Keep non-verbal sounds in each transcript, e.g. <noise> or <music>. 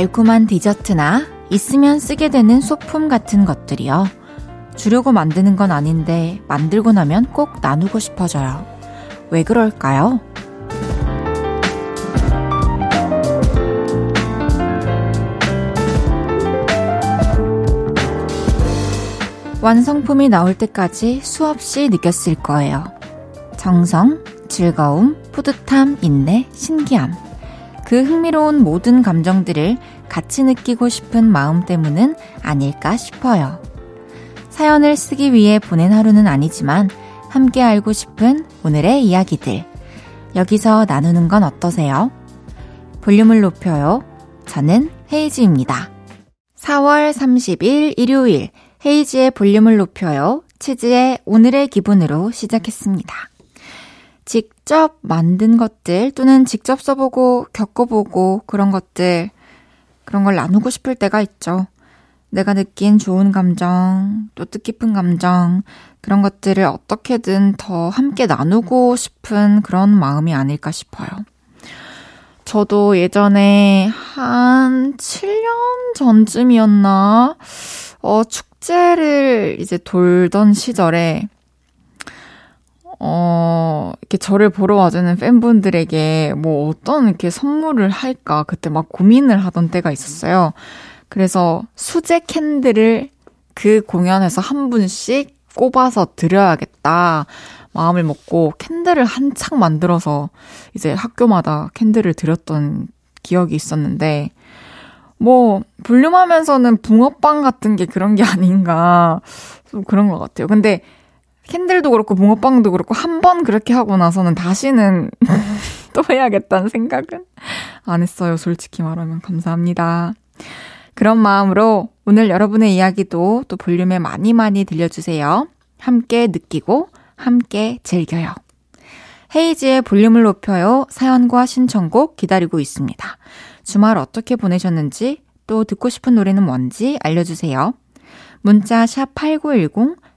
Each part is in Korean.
달콤한 디저트나 있으면 쓰게 되는 소품 같은 것들이요. 주려고 만드는 건 아닌데 만들고 나면 꼭 나누고 싶어져요. 왜 그럴까요? 완성품이 나올 때까지 수없이 느꼈을 거예요. 정성, 즐거움, 뿌듯함, 인내, 신기함. 그 흥미로운 모든 감정들을 같이 느끼고 싶은 마음 때문은 아닐까 싶어요. 사연을 쓰기 위해 보낸 하루는 아니지만 함께 알고 싶은 오늘의 이야기들. 여기서 나누는 건 어떠세요? 볼륨을 높여요. 저는 헤이즈입니다. 4월 30일 일요일 헤이지의 볼륨을 높여요. 치즈의 오늘의 기분으로 시작했습니다. 직접 만든 것들 또는 직접 써보고 겪어보고 그런 것들 그런 걸 나누고 싶을 때가 있죠. 내가 느낀 좋은 감정, 또 뜻깊은 감정, 그런 것들을 어떻게든 더 함께 나누고 싶은 그런 마음이 아닐까 싶어요. 저도 예전에 한 7년 전쯤이었나, 어, 축제를 이제 돌던 시절에, 어, 이렇게 저를 보러 와주는 팬분들에게 뭐 어떤 이렇게 선물을 할까 그때 막 고민을 하던 때가 있었어요. 그래서 수제 캔들을 그 공연에서 한 분씩 꼽아서 드려야겠다. 마음을 먹고 캔들을 한창 만들어서 이제 학교마다 캔들을 드렸던 기억이 있었는데, 뭐, 볼륨하면서는 붕어빵 같은 게 그런 게 <laughs> 아닌가. 좀 그런 것 같아요. 근데 캔들도 그렇고 붕어빵도 그렇고 한 번 그렇게 하고 나서는 다시는 <laughs> 또 해야겠다는 생각은 안 했어요. 솔직히 말하면 감사합니다. 그런 마음으로 오늘 여러분의 이야기도 또 볼륨에 많이 많이 들려주세요. 함께 느끼고 함께 즐겨요. 헤이지의 볼륨을 높여요. 사연과 신청곡 기다리고 있습니다. 주말 어떻게 보내셨는지 또 듣고 싶은 노래는 뭔지 알려주세요. 문자 샵 8910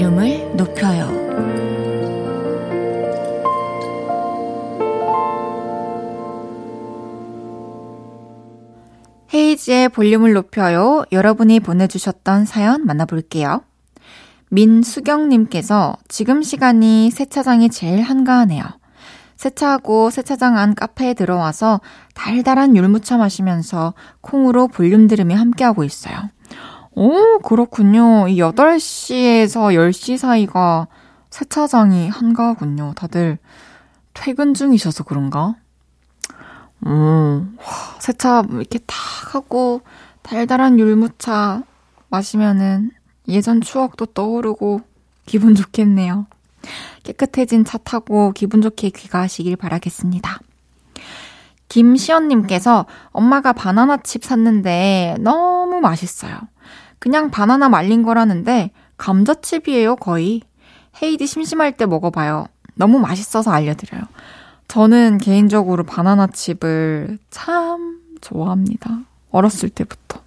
볼륨을 높여요. 헤이지의 볼륨을 높여요. 여러분이 보내주셨던 사연 만나볼게요. 민수경님께서 지금 시간이 세차장이 제일 한가하네요. 세차하고 세차장 안 카페에 들어와서 달달한 율무차 마시면서 콩으로 볼륨 들으며 함께하고 있어요. 오, 그렇군요. 이 8시에서 10시 사이가 세차장이 한가하군요. 다들 퇴근 중이셔서 그런가? 음, 와, 세차 이렇게 탁 하고 달달한 율무차 마시면은 예전 추억도 떠오르고 기분 좋겠네요. 깨끗해진 차 타고 기분 좋게 귀가하시길 바라겠습니다. 김시연님께서 엄마가 바나나 칩 샀는데 너무 맛있어요. 그냥 바나나 말린 거라는데 감자칩이에요, 거의. 헤이디 심심할 때 먹어봐요. 너무 맛있어서 알려드려요. 저는 개인적으로 바나나 칩을 참 좋아합니다. 어렸을 때부터.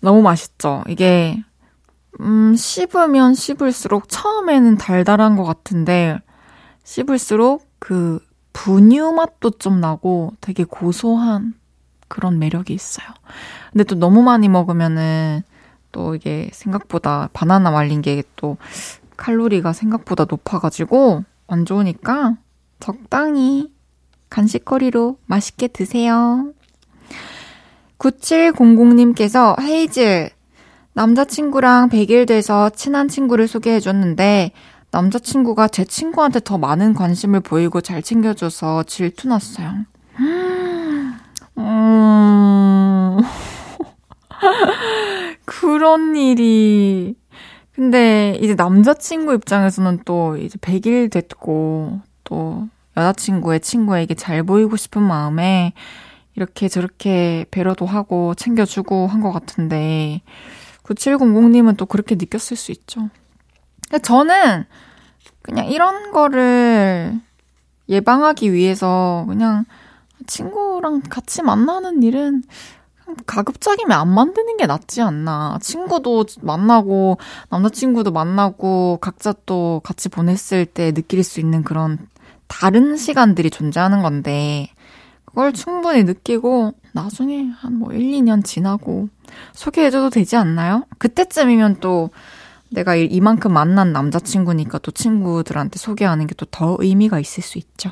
너무 맛있죠? 이게, 음, 씹으면 씹을수록 처음에는 달달한 것 같은데, 씹을수록 그 분유 맛도 좀 나고 되게 고소한 그런 매력이 있어요. 근데 또 너무 많이 먹으면은 또 이게 생각보다 바나나 말린 게 또 칼로리가 생각보다 높아가지고 안 좋으니까 적당히 간식거리로 맛있게 드세요. 9700님께서 헤이즈, 남자친구랑 100일 돼서 친한 친구를 소개해줬는데 남자친구가 제 친구한테 더 많은 관심을 보이고 잘 챙겨줘서 질투났어요. <gasps> 음... <laughs> 그런 일이. 근데 이제 남자친구 입장에서는 또 이제 100일 됐고, 또 여자친구의 친구에게 잘 보이고 싶은 마음에 이렇게 저렇게 배려도 하고 챙겨주고 한 것 같은데, 9700님은 또 그렇게 느꼈을 수 있죠. 저는 그냥 이런 거를 예방하기 위해서 그냥 친구랑 같이 만나는 일은 가급적이면 안 만드는 게 낫지 않나. 친구도 만나고, 남자친구도 만나고, 각자 또 같이 보냈을 때 느낄 수 있는 그런 다른 시간들이 존재하는 건데, 그걸 충분히 느끼고, 나중에 한 뭐 1, 2년 지나고, 소개해줘도 되지 않나요? 그때쯤이면 또, 내가 이만큼 만난 남자친구니까 또 친구들한테 소개하는 게 또 더 의미가 있을 수 있죠.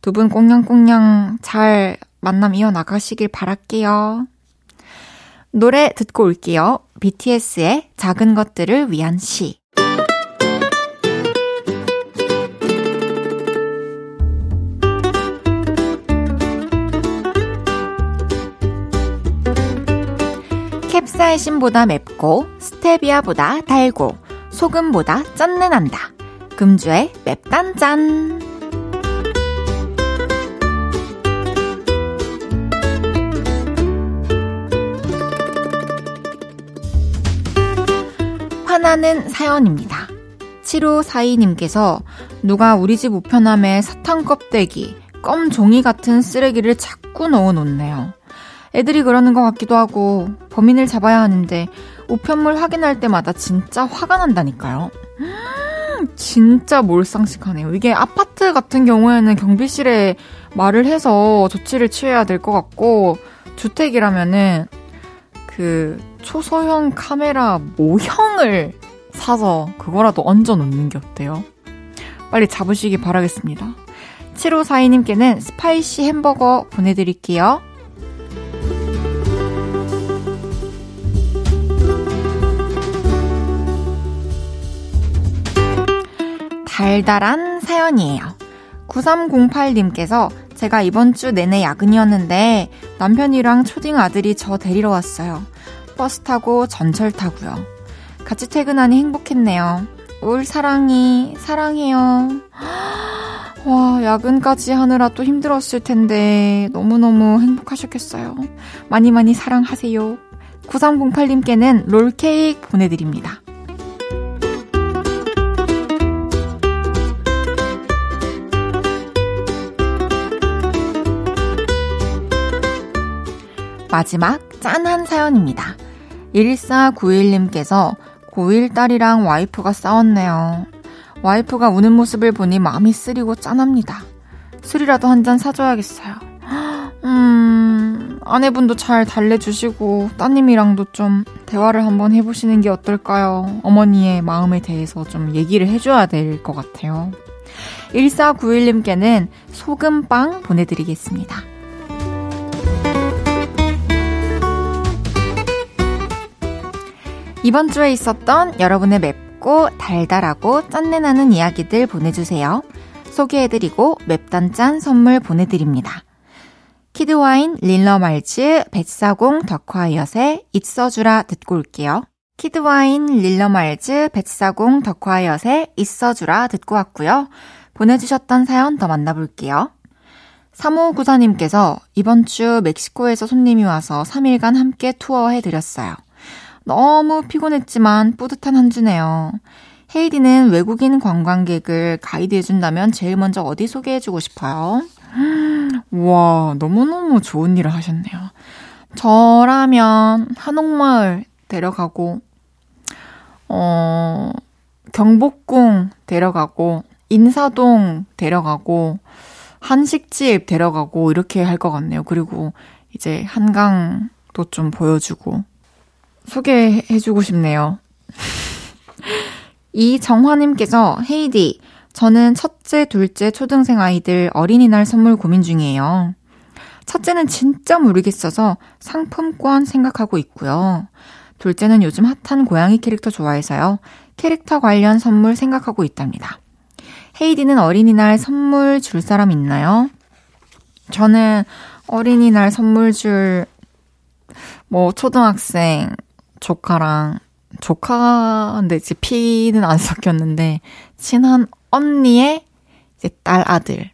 두 분 꽁냥꽁냥 잘 만남 이어나가시길 바랄게요. 노래 듣고 올게요. BTS의 작은 것들을 위한 시. 캡사이신보다 맵고 스테비아보다 달고 소금보다 짠내 난다. 금주의 맵단짠. 화나는 사연입니다. 7542님께서 누가 우리 집 우편함에 사탕 껍데기, 껌 종이 같은 쓰레기를 자꾸 넣어 놓네요. 애들이 그러는 것 같기도 하고 범인을 잡아야 하는데 우편물 확인할 때마다 진짜 화가 난다니까요. 음, 진짜 몰상식하네요. 이게 아파트 같은 경우에는 경비실에 말을 해서 조치를 취해야 될 것 같고 주택이라면은 그 초소형 카메라 모형을 사서 그거라도 얹어 놓는 게 어때요? 빨리 잡으시기 바라겠습니다. 7542님께는 spicy 햄버거 보내드릴게요. 달달한 사연이에요. 9308님께서 제가 이번 주 내내 야근이었는데 남편이랑 초딩 아들이 저 데리러 왔어요. 버스 타고 전철 타고요. 같이 퇴근하니 행복했네요. 울 사랑이 사랑해요. <gasps> 와, 야근까지 하느라 또 힘들었을 텐데 너무너무 행복하셨겠어요. 많이 많이 사랑하세요. 9308님께는 롤케이크 보내드립니다. 마지막 짠한 사연입니다. 1491님께서 고1 딸이랑 와이프가 싸웠네요. 와이프가 우는 모습을 보니 마음이 쓰리고 짠합니다. 술이라도 한 잔 사줘야겠어요. 음, 아내분도 잘 달래주시고, 따님이랑도 좀 대화를 한번 해보시는 게 어떨까요? 어머니의 마음에 대해서 좀 얘기를 해줘야 될 것 같아요. 1491님께는 소금빵 보내드리겠습니다. 이번 주에 있었던 여러분의 맵고 달달하고 짠내나는 이야기들 보내주세요. 소개해드리고 맵단짠 선물 보내드립니다. 키드와인 릴러말즈 뱃사공 덕화이엇의 있어주라 듣고 올게요. 키드와인 릴러말즈 뱃사공 덕화이엇의 있어주라 듣고 왔고요. 보내주셨던 사연 더 만나볼게요. 3594님께서 이번 주 멕시코에서 손님이 와서 3일간 함께 투어해드렸어요. 너무 피곤했지만 뿌듯한 한 주네요. 헤이디는 외국인 관광객을 가이드해준다면 제일 먼저 어디 소개해주고 싶어요? <gasps> 와, 너무너무 좋은 일을 하셨네요. 저라면 한옥마을 데려가고, 어, 경복궁 데려가고, 인사동 데려가고, 한식집 데려가고, 이렇게 할 것 같네요. 그리고 이제 한강도 좀 보여주고, 소개해주고 싶네요. <laughs> 이정화님께서 헤이디, 저는 첫째, 둘째, 초등생 아이들 어린이날 선물 고민 중이에요. 첫째는 진짜 모르겠어서 상품권 생각하고 있고요. 둘째는 요즘 핫한 고양이 캐릭터 좋아해서요. 캐릭터 관련 선물 생각하고 있답니다. 헤이디는 어린이날 선물 줄 사람 있나요? 저는 어린이날 선물 줄, 뭐, 초등학생, 조카랑 조카인데 이제 피는 안 섞였는데 친한 언니의 이제 딸, 아들.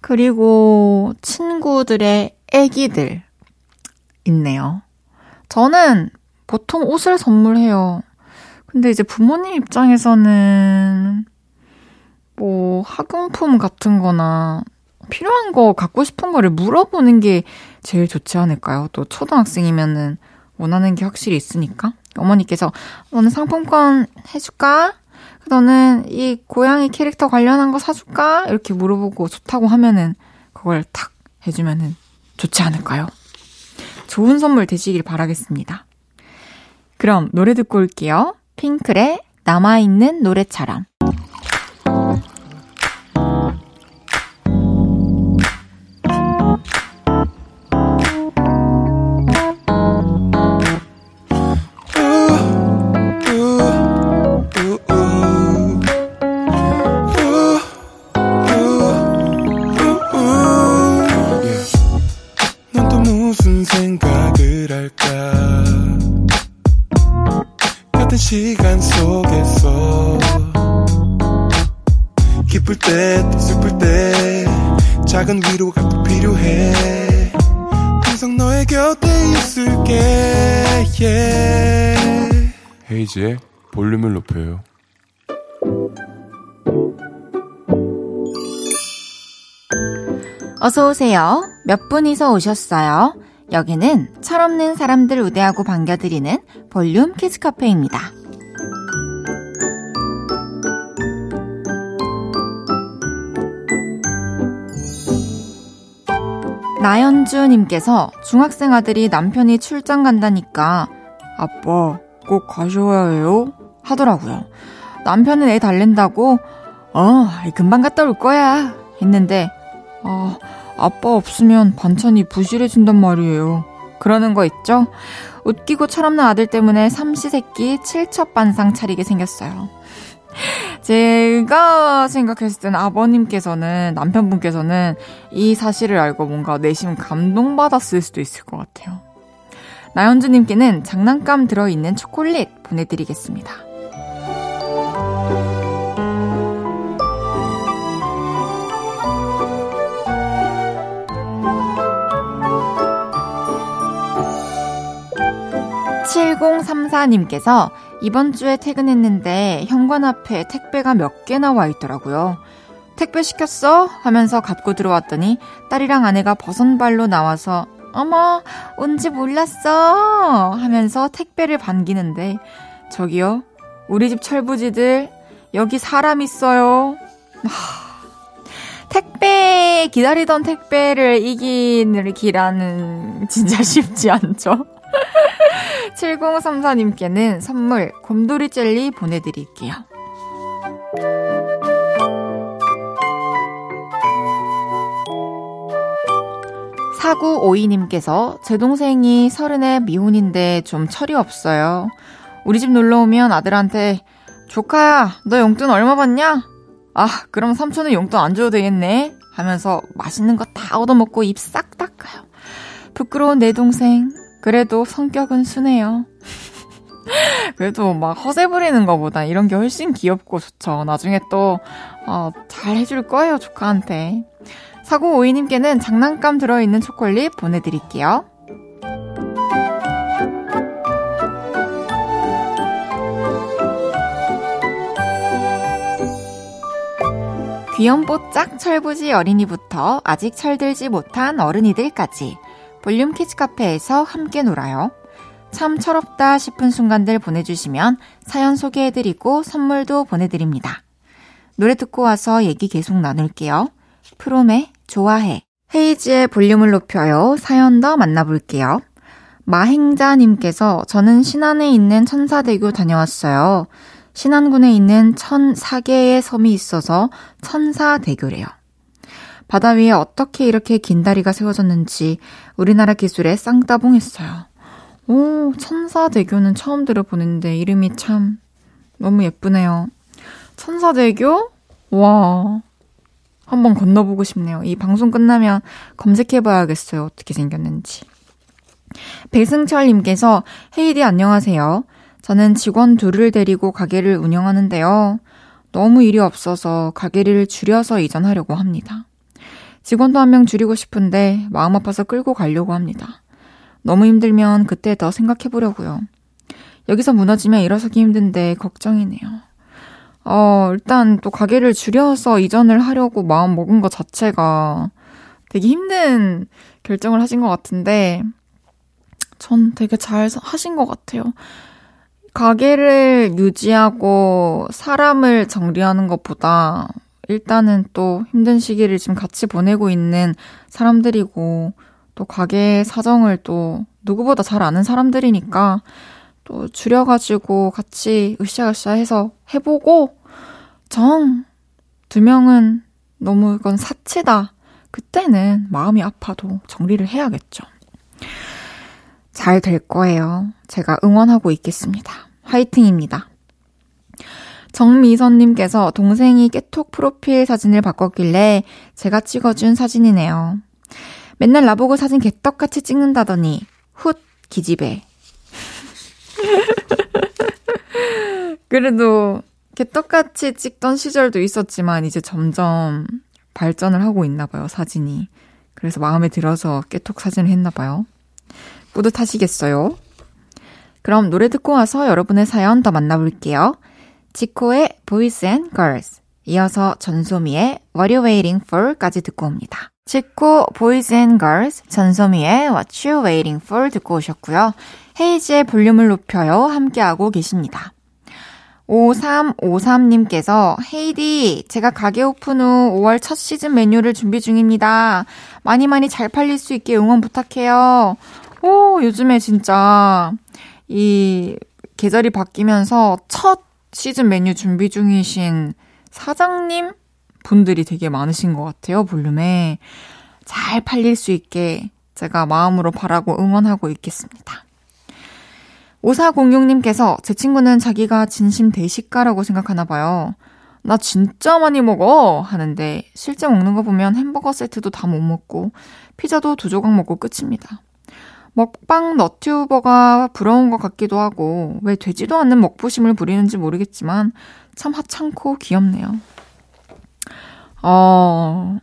그리고 친구들의 애기들 있네요. 저는 보통 옷을 선물해요. 근데 이제 부모님 입장에서는 뭐 학용품 같은 거나 필요한 거 갖고 싶은 거를 물어보는 게 제일 좋지 않을까요? 또 초등학생이면은 원하는 게 확실히 있으니까. 어머니께서 너는 상품권 해줄까? 너는 이 고양이 캐릭터 관련한 거 사줄까? 이렇게 물어보고 좋다고 하면은 그걸 탁 해주면은 좋지 않을까요? 좋은 선물 되시길 바라겠습니다. 그럼 노래 듣고 올게요. 핑클의 남아있는 노래처럼. 어서 오세요. 몇 분이서 오셨어요? 여기는 철없는 사람들 우대하고 반겨드리는 볼륨 키즈 카페입니다. 나연주님께서 중학생 아들이 남편이 출장 간다니까 아빠 꼭 가셔야 해요? 하더라고요. 남편은 애 달랜다고, 어, 금방 갔다 올 거야. 했는데, 아, 아빠 없으면 반찬이 부실해진단 말이에요. 그러는 거 있죠? 웃기고 철없는 아들 때문에 삼시세끼 칠첩반상 차리게 생겼어요. <laughs> 제가 생각했을 때는 아버님께서는, 남편분께서는 이 사실을 알고 뭔가 내심 감동받았을 수도 있을 것 같아요. 나연주님께는 장난감 들어있는 초콜릿 보내드리겠습니다. (7034님께서) 이번 주에 퇴근했는데 현관 앞에 택배가 몇 개 나 와 있더라고요. 택배 시켰어? 하면서 갖고 들어왔더니 딸이랑 아내가 버선발로 나와서 어머, 온지 몰랐어. 하면서 택배를 반기는데, 저기요, 우리 집 철부지들, 여기 사람 있어요. 택배, 기다리던 택배를 이기는 기라는 진짜 <laughs> 쉽지 않죠? <laughs> 7034님께는 선물 곰돌이 젤리 보내드릴게요. 4952님께서 제 동생이 서른에 미혼인데 좀 철이 없어요. 우리 집 놀러 오면 아들한테 조카야, 너 용돈 얼마 받냐? 아, 그럼 삼촌은 용돈 안 줘도 되겠네. 하면서 맛있는 거 다 얻어먹고 입 싹 닦아요. 부끄러운 내 동생. 그래도 성격은 순해요. <laughs> 그래도 막 허세 부리는 것보다 이런 게 훨씬 귀엽고 좋죠. 나중에 또, 어, 잘 해줄 거예요, 조카한테. 사고 오이님께는 장난감 들어있는 초콜릿 보내드릴게요. 귀염뽀짝 철부지 어린이부터 아직 철들지 못한 어른이들까지 볼륨 키즈 카페에서 함께 놀아요. 참 철없다 싶은 순간들 보내주시면 사연 소개해드리고 선물도 보내드립니다. 노래 듣고 와서 얘기 계속 나눌게요. 프롬의 좋아해. 헤이즈의 볼륨을 높여요. 사연 더 만나볼게요. 마행자님께서 저는 신안에 있는 천사대교 다녀왔어요. 신안군에 있는 천사 개의 섬이 있어서 천사대교래요. 바다 위에 어떻게 이렇게 긴 다리가 세워졌는지 우리나라 기술에 쌍따봉했어요. 오, 천사대교는 처음 들어보는데 이름이 참 너무 예쁘네요. 천사대교? 와, 한번 건너보고 싶네요. 이 방송 끝나면 검색해봐야겠어요. 어떻게 생겼는지. 배승철님께서 헤이디 안녕하세요. 저는 직원 둘을 데리고 가게를 운영하는데요. 너무 일이 없어서 가게를 줄여서 이전하려고 합니다. 직원도 한 명 줄이고 싶은데 마음 아파서 끌고 가려고 합니다. 너무 힘들면 그때 더 생각해 보려고요. 여기서 무너지면 일어서기 힘든데 걱정이네요. 어, 일단 또 가게를 줄여서 이전을 하려고 마음 먹은 것 자체가 되게 힘든 결정을 하신 것 같은데, 전 되게 잘 하신 것 같아요. 가게를 유지하고 사람을 정리하는 것보다 일단은 또 힘든 시기를 지금 같이 보내고 있는 사람들이고 또 가게 사정을 또 누구보다 잘 아는 사람들이니까 또 줄여가지고 같이 으쌰으쌰 해서 해보고 정 두 명은 너무 이건 사치다. 그때는 마음이 아파도 정리를 해야겠죠. 잘 될 거예요. 제가 응원하고 있겠습니다. 화이팅입니다. 정미선님께서 동생이 깨톡 프로필 사진을 바꿨길래 제가 찍어준 사진이네요. 맨날 나보고 사진 개떡같이 찍는다더니 훗 기집애 <laughs> 그래도 개떡같이 찍던 시절도 있었지만 이제 점점 발전을 하고 있나 봐요, 사진이. 그래서 마음에 들어서 깨톡 사진을 했나 봐요. 뿌듯하시겠어요? 그럼 노래 듣고 와서 여러분의 사연 더 만나볼게요. 지코의 Boys and Girls, 이어서 전소미의 What You Waiting For까지 듣고 옵니다. 지코 Boys and Girls, 전소미의 What You Waiting For 듣고 오셨고요. 헤이지의 볼륨을 높여요. 함께하고 계십니다. 5353님께서 헤이디, 제가 가게 오픈 후 5월 첫 시즌 메뉴를 준비 중입니다. 많이 많이 잘 팔릴 수 있게 응원 부탁해요. 오, 요즘에 진짜 이 계절이 바뀌면서 첫 시즌 메뉴 준비 중이신 사장님 분들이 되게 많으신 것 같아요, 볼륨에. 잘 팔릴 수 있게 제가 마음으로 바라고 응원하고 있겠습니다. 5406님께서 제 친구는 자기가 진심 대식가라고 생각하나 봐요. 나 진짜 많이 먹어! 하는데 실제 먹는 거 보면 햄버거 세트도 다 못 먹고 피자도 두 조각 먹고 끝입니다. 먹방 너튜버가 부러운 것 같기도 하고 왜 되지도 않는 먹부심을 부리는지 모르겠지만 참 하찮고 귀엽네요. 어...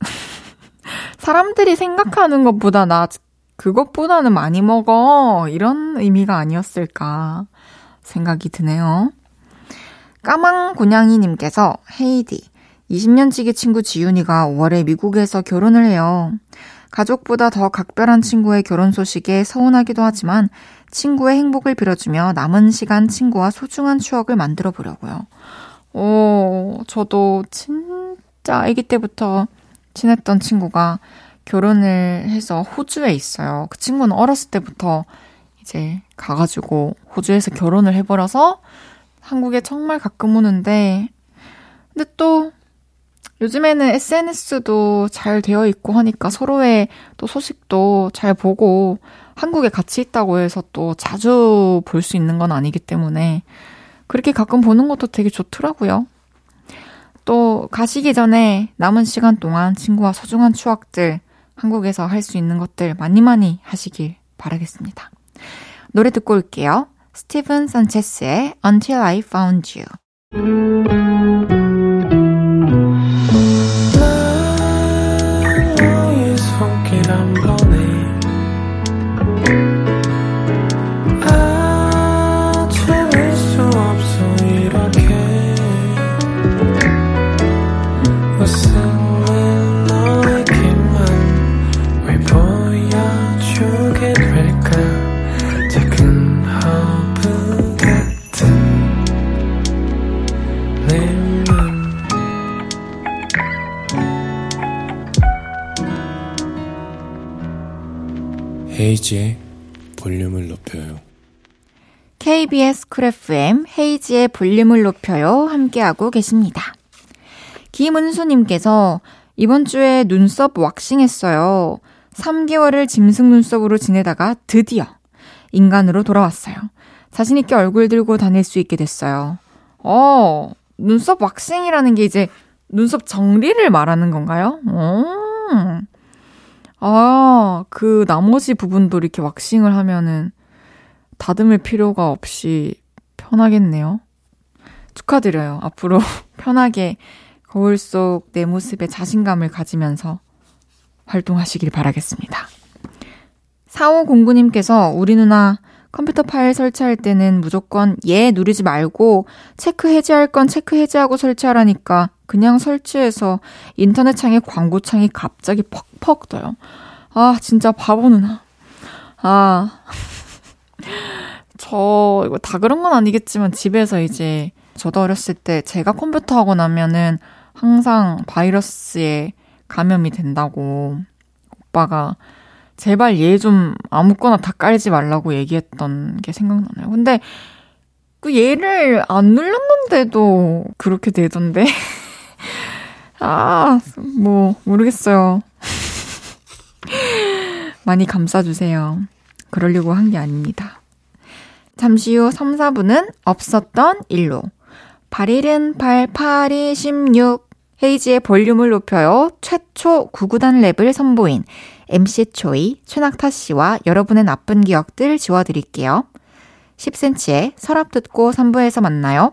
<laughs> 사람들이 생각하는 것보다 나 그것보다는 많이 먹어. 이런 의미가 아니었을까 생각이 드네요. 까망고냥이님께서 헤이디, 20년지기 친구 지윤이가 5월에 미국에서 결혼을 해요. 가족보다 더 각별한 친구의 결혼 소식에 서운하기도 하지만 친구의 행복을 빌어주며 남은 시간 친구와 소중한 추억을 만들어 보려고요. 오, 저도 진짜 아기 때부터 친했던 친구가 결혼을 해서 호주에 있어요. 그 친구는 어렸을 때부터 이제 가가지고 호주에서 결혼을 해버려서 한국에 정말 가끔 오는데, 근데 또 요즘에는 SNS도 잘 되어 있고 하니까 서로의 또 소식도 잘 보고 한국에 같이 있다고 해서 또 자주 볼 수 있는 건 아니기 때문에 그렇게 가끔 보는 것도 되게 좋더라고요. 또 가시기 전에 남은 시간 동안 친구와 소중한 추억들 한국에서 할 수 있는 것들 많이 많이 하시길 바라겠습니다. 노래 듣고 올게요. 스티븐 산체스의 Until I Found You. 헤이즈의 볼륨을 높여요. KBS 쿨 FM 헤이즈의 볼륨을 높여요. 함께하고 계십니다. 김은수님께서 이번 주에 눈썹 왁싱 했어요. 3개월을 짐승 눈썹으로 지내다가 드디어 인간으로 돌아왔어요. 자신있게 얼굴 들고 다닐 수 있게 됐어요. 어, 눈썹 왁싱이라는 게 이제 눈썹 정리를 말하는 건가요? 어. 아, 그 나머지 부분도 이렇게 왁싱을 하면은 다듬을 필요가 없이 편하겠네요. 축하드려요. 앞으로 <laughs> 편하게 거울 속 내 모습에 자신감을 가지면서 활동하시길 바라겠습니다. 4509님께서 우리 누나 컴퓨터 파일 설치할 때는 무조건 예 누르지 말고 체크 해제할 건 체크 해제하고 설치하라니까 그냥 설치해서 인터넷 창에 광고 창이 갑자기 퍽퍽 떠요. 아, 진짜 바보 누나. 아. <laughs> 저 이거 다 그런 건 아니겠지만 집에서 이제 저도 어렸을 때 제가 컴퓨터 하고 나면은 항상 바이러스에 감염이 된다고 오빠가 제발 얘 좀 아무거나 다 깔지 말라고 얘기했던 게 생각나네요. 근데 그 얘를 안 눌렀는데도 그렇게 되던데. <laughs> 아, 뭐, 모르겠어요. <laughs> 많이 감싸주세요. 그러려고 한 게 아닙니다. 잠시 후 3, 4분은 없었던 일로. 8일은 8, 8이 16. 헤이지의 볼륨을 높여요. 최초 구구단 랩을 선보인 MC 초이, 최낙타 씨와 여러분의 나쁜 기억들 지워드릴게요. 10cm의 서랍 듣고 3부에서 만나요.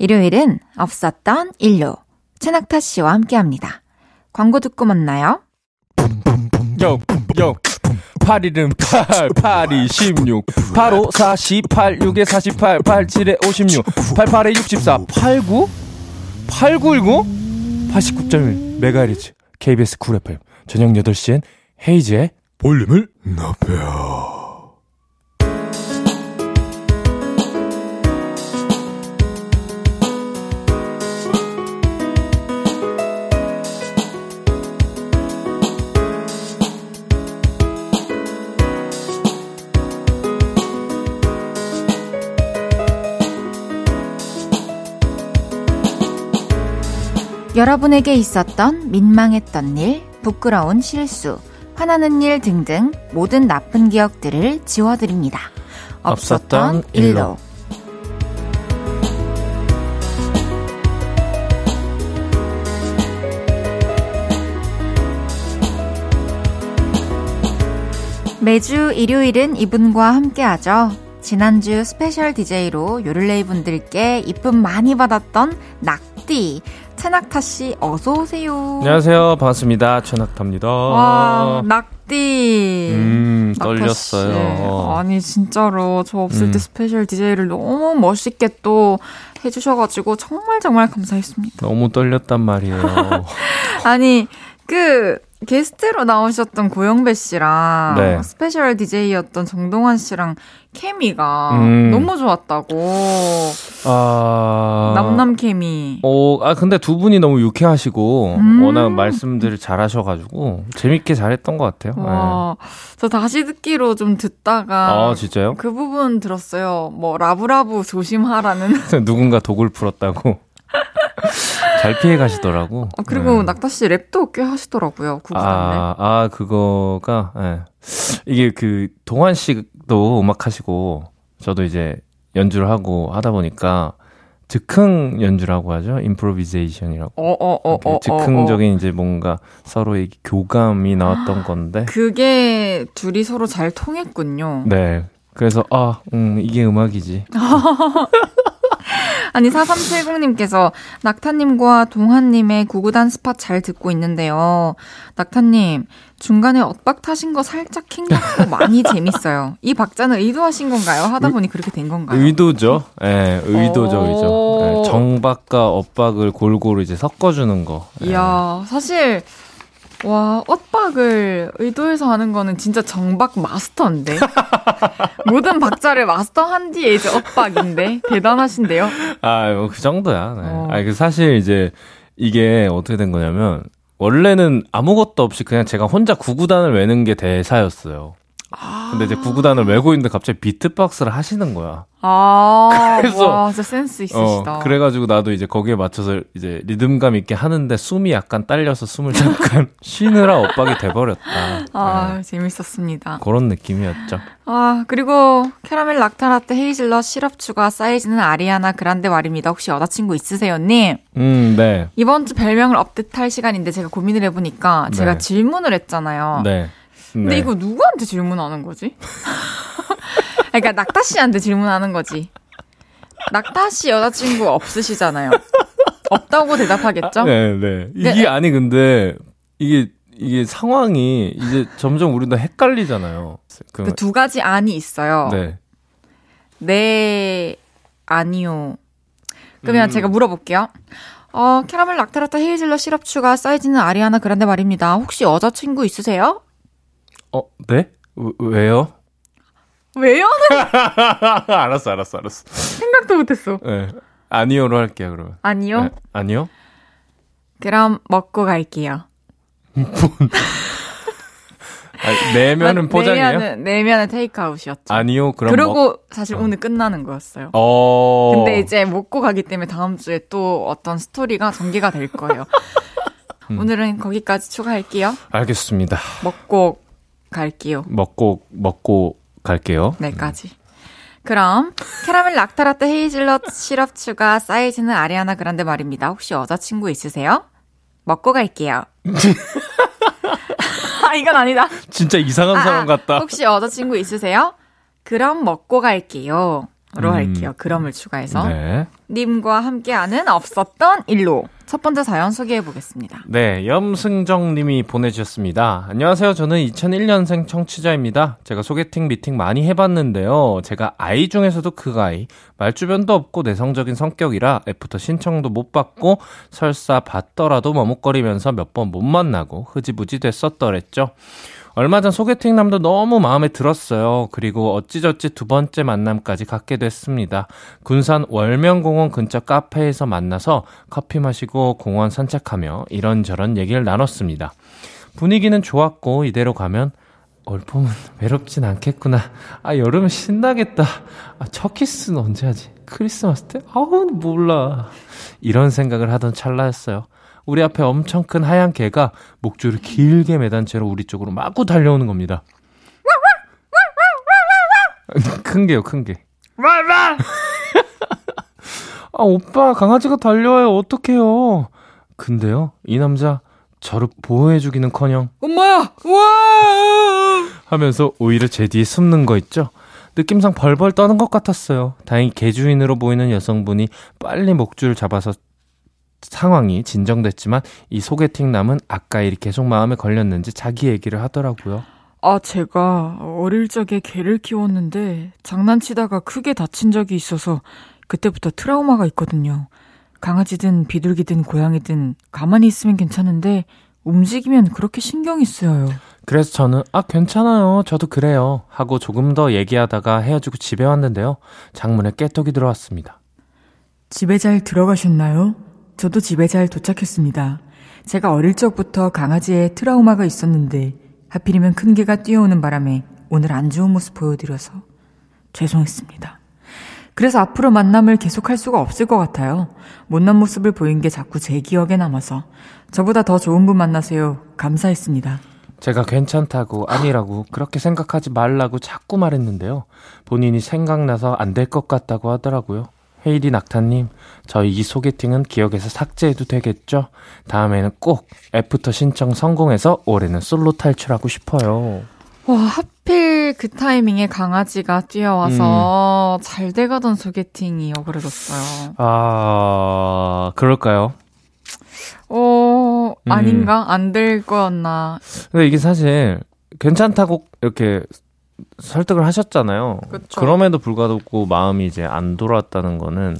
일요일은 없었던 일로 최낙타 씨와 함께합니다. 광고 듣고 만나요. 요, 요. 8일은 8, 8이 16, 85, 48, 6에 48, 87에 56, 88에 64, 89? 8919? 89.1 메가헤르츠 KBS 쿨 FM 저녁 8시엔 헤이즈의 볼륨을 높여 여러분에게 있었던 민망했던 일, 부끄러운 실수, 화나는 일 등등 모든 나쁜 기억들을 지워드립니다. 없었던 일로. 매주 일요일은 이분과 함께하죠. 지난주 스페셜 DJ로 요를레이 분들께 이쁨 많이 받았던 낙디 최낙타 씨 어서 오세요. 안녕하세요. 반갑습니다. 최낙타입니다. 와 낙디. 음, 떨렸어요. 씨. 아니 진짜로 저 없을 음. 때 스페셜 DJ를 너무 멋있게 또 해주셔가지고 정말 정말 감사했습니다. 너무 떨렸단 말이에요. <laughs> 아니 그 게스트로 나오셨던 고영배 씨랑 네. 스페셜 DJ였던 정동환 씨랑 케미가 음. 너무 좋았다고 아. 남남 케미. 어, 아, 근데 두 분이 너무 유쾌하시고, 음. 워낙 말씀들을 잘 하셔가지고, 재밌게 잘했던 것 같아요. 와, 저 다시 듣기로 좀 듣다가 네. 아, 진짜요? 그 부분 들었어요. 뭐 라브라브 조심하라는. <laughs> 누군가 독을 풀었다고. <laughs> 잘 피해 가시더라고. 아, 그리고 네. 낙타 씨 랩도 꽤 하시더라고요. 구구단 아, 아, 그거가, 예. 이게 그, 동환 씨도 음악 하시고, 저도 이제 연주를 하고 하다 보니까, 즉흥 연주라고 하죠. 임프로비제이션이라고. 어, 어, 어, 그 어, 어, 즉흥적인 이제 뭔가 서로의 교감이 나왔던 건데. 그게 둘이 서로 잘 통했군요. 네. 그래서, 아, 음, 이게 음악이지. <laughs> <laughs> 아니 4370님께서 낙타님과 동한님의 구구단 스팟 잘 듣고 있는데요. 낙타님 중간에 엇박 타신 거 살짝 킹받고 <laughs> 많이 재밌어요. 이 박자는 의도하신 건가요? 하다 보니 그렇게 된 건가요? 의도죠. 예, 의도죠, 오. 의도. 예, 정박과 엇박을 골고루 이제 섞어주는 거. 예. 이야 사실 와 엇박을 의도해서 하는 거는 진짜 정박 마스터인데 <laughs> 모든 박자를 마스터한 뒤에 이제 엇박인데 대단하신데요. 아, 뭐 그 정도야. 네. 어. 아, 그 사실 이제 이게 어떻게 된 거냐면 원래는 아무것도 없이 그냥 제가 혼자 구구단을 외는 게 대사였어요. 근데 이제 구구단을 외고 있는데 갑자기 비트박스를 하시는 거야. 아, 그래서 와, 진짜 센스 있으시다. 어, 그래가지고 나도 이제 거기에 맞춰서 이제 리듬감 있게 하는데 숨이 약간 딸려서 숨을 잠깐 <laughs> 쉬느라 엇박이 돼버렸다. 아, 네. 재밌었습니다. 그런 느낌이었죠. 아, 그리고 캐러멜 락타라떼 헤이즐넛 시럽 추가 사이즈는 아리아나 그란데 말입니다. 혹시 여자친구 있으세요,님? 음, 네. 이번 주 별명을 업데이트할 시간인데 제가 고민을 해보니까 제가 네. 질문을 했잖아요. 네. 근데 네. 이거 누구한테 질문하는 거지? <laughs> 그러니까 낙타 씨한테 질문하는 거지. 낙타 씨 여자친구 없으시잖아요. 없다고 대답하겠죠? 네, 네. 이게 네. 아니 근데 이게 이게 상황이 이제 점점 우리도 헷갈리잖아요. 그두 가지 안이 있어요. 네. 네, 아니요. 그러면 음. 제가 물어볼게요. 어, 캐러멜 락타라타 헤이즐넛 시럽 추가 사이즈는 아리아나 그란데 말입니다. 혹시 여자친구 있으세요? 어, 네? 왜요? 왜요? <laughs> 알았어, 알았어, 알았어. 생각도 못했어. 네. 아니요로 할게요, 그러면. 아니요? 네. 아니요? 그럼 먹고 갈게요. 아니, 내면은 포장이에요? 내면은, 내면은 테이크아웃이었죠. 아니요, 그럼. 그리고 먹... 사실 어. 오늘 끝나는 거였어요. 어. 근데 이제 먹고 가기 때문에 다음 주에 또 어떤 스토리가 전개가 될 거예요. <laughs> 음. 오늘은 거기까지 추가할게요. 알겠습니다. 먹고 갈게요. 먹고 먹고 갈게요. 네까지. 그럼 캐러멜 락타라떼 헤이즐넛 시럽 추가 사이즈는 아리아나 그란데 말입니다. 혹시 여자친구 있으세요? 먹고 갈게요. <laughs> 아 이건 아니다. 진짜 이상한 아, 사람 같다. 혹시 여자친구 있으세요? 그럼 먹고 갈게요. 로 음, 할게요. 그럼을 추가해서. 네. 님과 함께하는 없었던 일로. 첫 번째 사연 소개해 보겠습니다. 네, 염승정 님이 보내주셨습니다. 안녕하세요. 저는 2001년생 청취자입니다. 제가 소개팅 미팅 많이 해봤는데요. 제가 I 중에서도 극 I, 말주변도 없고 내성적인 성격이라 애프터 신청도 못 받고 설사 받더라도 머뭇거리면서 몇 번 못 만나고 흐지부지 됐었더랬죠. 얼마 전 소개팅 남도 너무 마음에 들었어요. 그리고 어찌저찌 두 번째 만남까지 갖게 됐습니다. 군산 월명공원 근처 카페에서 만나서 커피 마시고 공원 산책하며 이런저런 얘기를 나눴습니다. 분위기는 좋았고 이대로 가면 올 봄은 <laughs> 외롭진 않겠구나. 아, 여름은 신나겠다. 아, 첫 키스는 언제 하지? 크리스마스 때? 아우, 몰라. 이런 생각을 하던 찰나였어요. 우리 앞에 엄청 큰 하얀 개가 목줄을 길게 매단 채로 우리 쪽으로 마구 달려오는 겁니다. <laughs> 큰 개요, 큰 개. <laughs> 아, 오빠, 강아지가 달려와요. 어떡해요. 근데요, 이 남자, 저를 보호해주기는 커녕. 엄마야! 와! 하면서 오히려 제 뒤에 숨는 거 있죠? 느낌상 벌벌 떠는 것 같았어요. 다행히 개주인으로 보이는 여성분이 빨리 목줄을 잡아서 상황이 진정됐지만 이 소개팅 남은 아까 일이 계속 마음에 걸렸는지 자기 얘기를 하더라고요. 아, 제가 어릴 적에 개를 키웠는데 장난치다가 크게 다친 적이 있어서 그때부터 트라우마가 있거든요. 강아지든 비둘기든 고양이든 가만히 있으면 괜찮은데 움직이면 그렇게 신경이 쓰여요. 그래서 저는 아 괜찮아요. 저도 그래요. 하고 조금 더 얘기하다가 헤어지고 집에 왔는데요. 장문에 깨톡이 들어왔습니다. 집에 잘 들어가셨나요? 저도 집에 잘 도착했습니다. 제가 어릴 적부터 강아지에 트라우마가 있었는데 하필이면 큰 개가 뛰어오는 바람에 오늘 안 좋은 모습 보여드려서 죄송했습니다. 그래서 앞으로 만남을 계속할 수가 없을 것 같아요. 못난 모습을 보인 게 자꾸 제 기억에 남아서 저보다 더 좋은 분 만나세요. 감사했습니다. 제가 괜찮다고 아니라고 그렇게 생각하지 말라고 자꾸 말했는데요. 본인이 생각나서 안 될 것 같다고 하더라고요. 헤이디 낙타님, 저희 이 소개팅은 기억에서 삭제해도 되겠죠? 다음에는 꼭 애프터 신청 성공해서 올해는 솔로 탈출하고 싶어요. 와, 하필 그 타이밍에 강아지가 뛰어와서 음. 잘 돼가던 소개팅이 억울해졌어요. 아, 그럴까요? 어, 아닌가? 음. 안될 거였나? 근데 이게 사실 괜찮다고 이렇게 설득을 하셨잖아요. 그쵸. 그럼에도 불구하고 마음이 이제 안 돌아왔다는 거는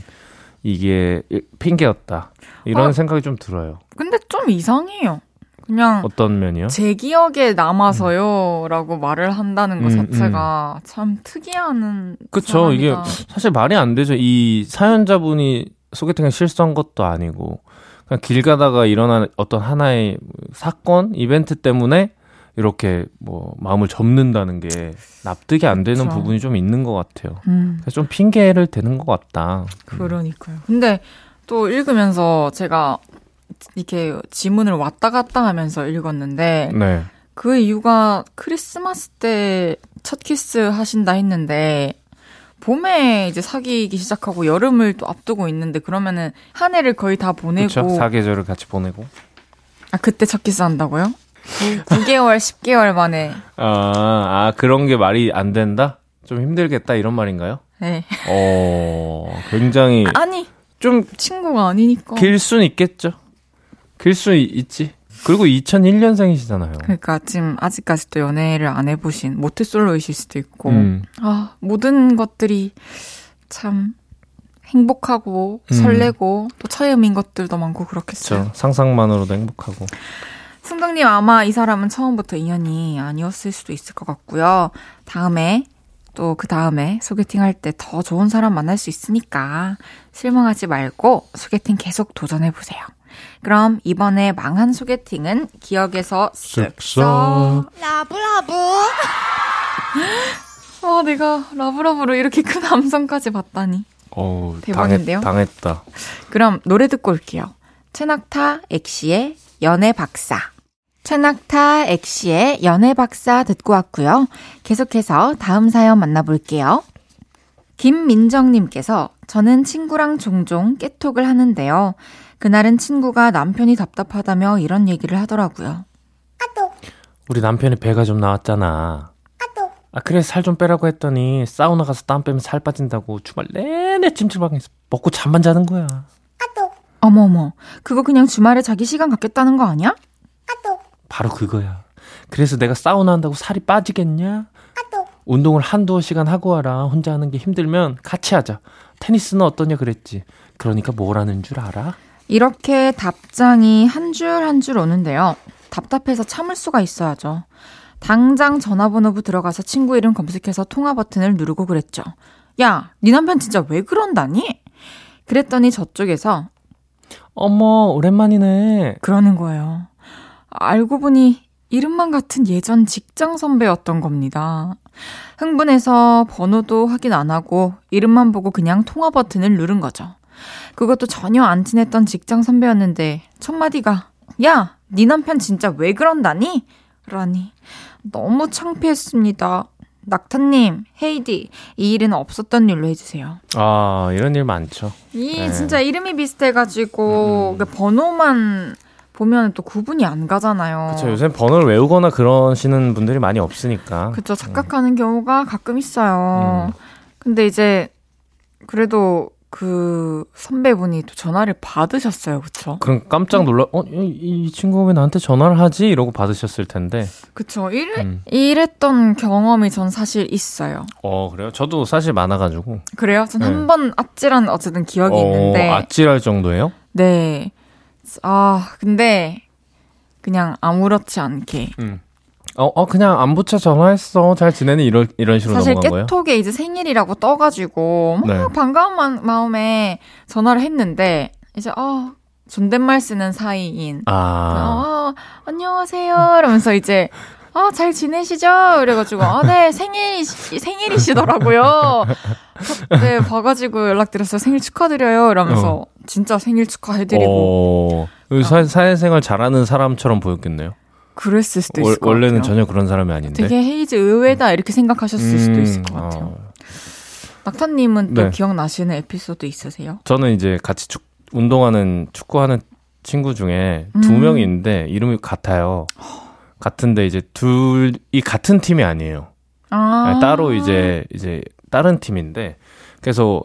이게 핑계였다. 이런 아, 생각이 좀 들어요. 근데 좀 이상해요. 그냥 어떤 면이요? 제 기억에 남아서요라고 음. 말을 한다는 것 음, 자체가 음. 참 특이한 그쵸 이게 사실 말이 안 되죠. 이 사연자분이 소개팅에 실수한 것도 아니고 그냥 길 가다가 일어난 어떤 하나의 사건, 이벤트 때문에 이렇게 뭐 마음을 접는다는 게 납득이 안 되는 그쵸. 부분이 좀 있는 것 같아요. 음. 그래서 좀 핑계를 대는 것 같다. 그러니까요. 근데 또 읽으면서 제가 이렇게 지문을 왔다 갔다 하면서 읽었는데 네. 그 이유가 크리스마스 때 첫 키스 하신다 했는데 봄에 이제 사귀기 시작하고 여름을 또 앞두고 있는데 그러면은 한 해를 거의 다 보내고 그렇죠. 사계절을 같이 보내고. 아 그때 첫 키스 한다고요? 9, 개월 10개월 만에 아, 아 그런 게 말이 안 된다? 좀 힘들겠다 이런 말인가요? 네. 어, 굉장히 아니 좀 친구가 아니니까 길 순 있겠죠. 길수 있지. 그리고 2001년생이시잖아요. 그러니까 지금 아직까지 도 연애를 안 해보신 모태솔로이실 수도 있고 음. 아 모든 것들이 참 행복하고 음. 설레고 또 처음인 것들도 많고 그렇겠어요. 그렇죠. 상상만으로도 행복하고. 승덕님 아마 이 사람은 처음부터 인연이 아니었을 수도 있을 것 같고요. 다음에 또 그 다음에 소개팅 할 때 더 좋은 사람 만날 수 있으니까 실망하지 말고 소개팅 계속 도전해 보세요. 그럼 이번에 망한 소개팅은 기억에서 쓱쓱 라브라브. <laughs> 와 내가 라브라브로 이렇게 큰 함성까지 봤다니. 어우, 대박인데요? 당했, 당했다. 그럼 노래 듣고 올게요. 최낙타 엑시의 연애 박사. 최낙타 엑시의 연애 박사 듣고 왔고요. 계속해서 다음 사연 만나볼게요. 김민정님께서 저는 친구랑 종종 깨톡을 하는데요. 그날은 친구가 남편이 답답하다며 이런 얘기를 하더라고요. 우리 남편이 배가 좀 나왔잖아. 아, 그래, 살 좀 빼라고 했더니, 사우나 가서 땀 빼면 살 빠진다고 주말 내내 찜질방에서 먹고 잠만 자는 거야. 어머어머, 그거 그냥 주말에 자기 시간 갖겠다는 거 아니야? 바로 그거야. 그래서 내가 사우나 한다고 살이 빠지겠냐? 운동을 한두 시간 하고 와라. 혼자 하는 게 힘들면 같이 하자. 테니스는 어떠냐 그랬지. 그러니까 뭘 하는 줄 알아? 이렇게 답장이 한 줄 한 줄 오는데요. 답답해서 참을 수가 있어야죠. 당장 전화번호부 들어가서 친구 이름 검색해서 통화 버튼을 누르고 그랬죠. 야, 네 남편 진짜 왜 그런다니? 그랬더니 저쪽에서 어머, 오랜만이네. 그러는 거예요. 알고 보니 이름만 같은 예전 직장 선배였던 겁니다. 흥분해서 번호도 확인 안 하고 이름만 보고 그냥 통화 버튼을 누른 거죠. 그것도 전혀 안 친했던 직장 선배였는데 첫마디가 야, 네 남편 진짜 왜 그런다니? 라니 너무 창피했습니다. 낙타님, 헤이디, 이 일은 없었던 일로 해주세요. 아, 이런 일 많죠. 이 네. 진짜 이름이 비슷해가지고 음. 그 번호만 보면 또 구분이 안 가잖아요. 그쵸, 요새 번호를 외우거나 그러시는 분들이 많이 없으니까. 그쵸, 착각하는 경우가 가끔 있어요. 음. 근데 이제 그래도 그 선배분이 또 전화를 받으셨어요, 그쵸? 그럼 깜짝 놀라, 어, 이, 이 친구가 왜 나한테 전화를 하지? 이러고 받으셨을 텐데. 그쵸. 이래, 음. 이랬던 경험이 전 사실 있어요. 어, 그래요? 저도 사실 많아가지고. 그래요? 전 네. 한번 아찔한 어쨌든 기억이 어, 있는데. 아찔할 정도예요? 네. 아, 근데 그냥 아무렇지 않게. 음. 어, 어, 그냥 안부처 전화했어. 잘 지내니? 이런, 이런 식으로 사실 넘어간 거예요? 깨톡에 이제 생일이라고 떠가지고 막 네. 반가운 마, 마음에 전화를 했는데 이제 어 존댓말 쓰는 사이인 아, 어, 안녕하세요 이러면서 이제 어, 잘 지내시죠? 이래가지고, 아, 네, 생일, 생일이시더라고요. <laughs> 네, 봐가지고 연락드렸어요. 생일 축하드려요. 이러면서, 진짜 생일 축하해드리고, 어, 그 사, 사회생활 잘하는 사람처럼 보였겠네요. 그랬을 수도 월- 있을 것 원래는 같아요. 전혀 그런 사람이 아닌데. 되게 헤이즈 의외다, 이렇게 생각하셨을 수도 음, 있을 것 같아요. 어. 낙타님은 또 네. 기억나시는 에피소드 있으세요? 저는 이제 같이 축, 운동하는 축구하는 친구 중에 두 음. 명이 있는데 이름이 같아요. 같은데 이제 둘이 같은 팀이 아니에요. 아. 따로 이제 이제 다른 팀인데 그래서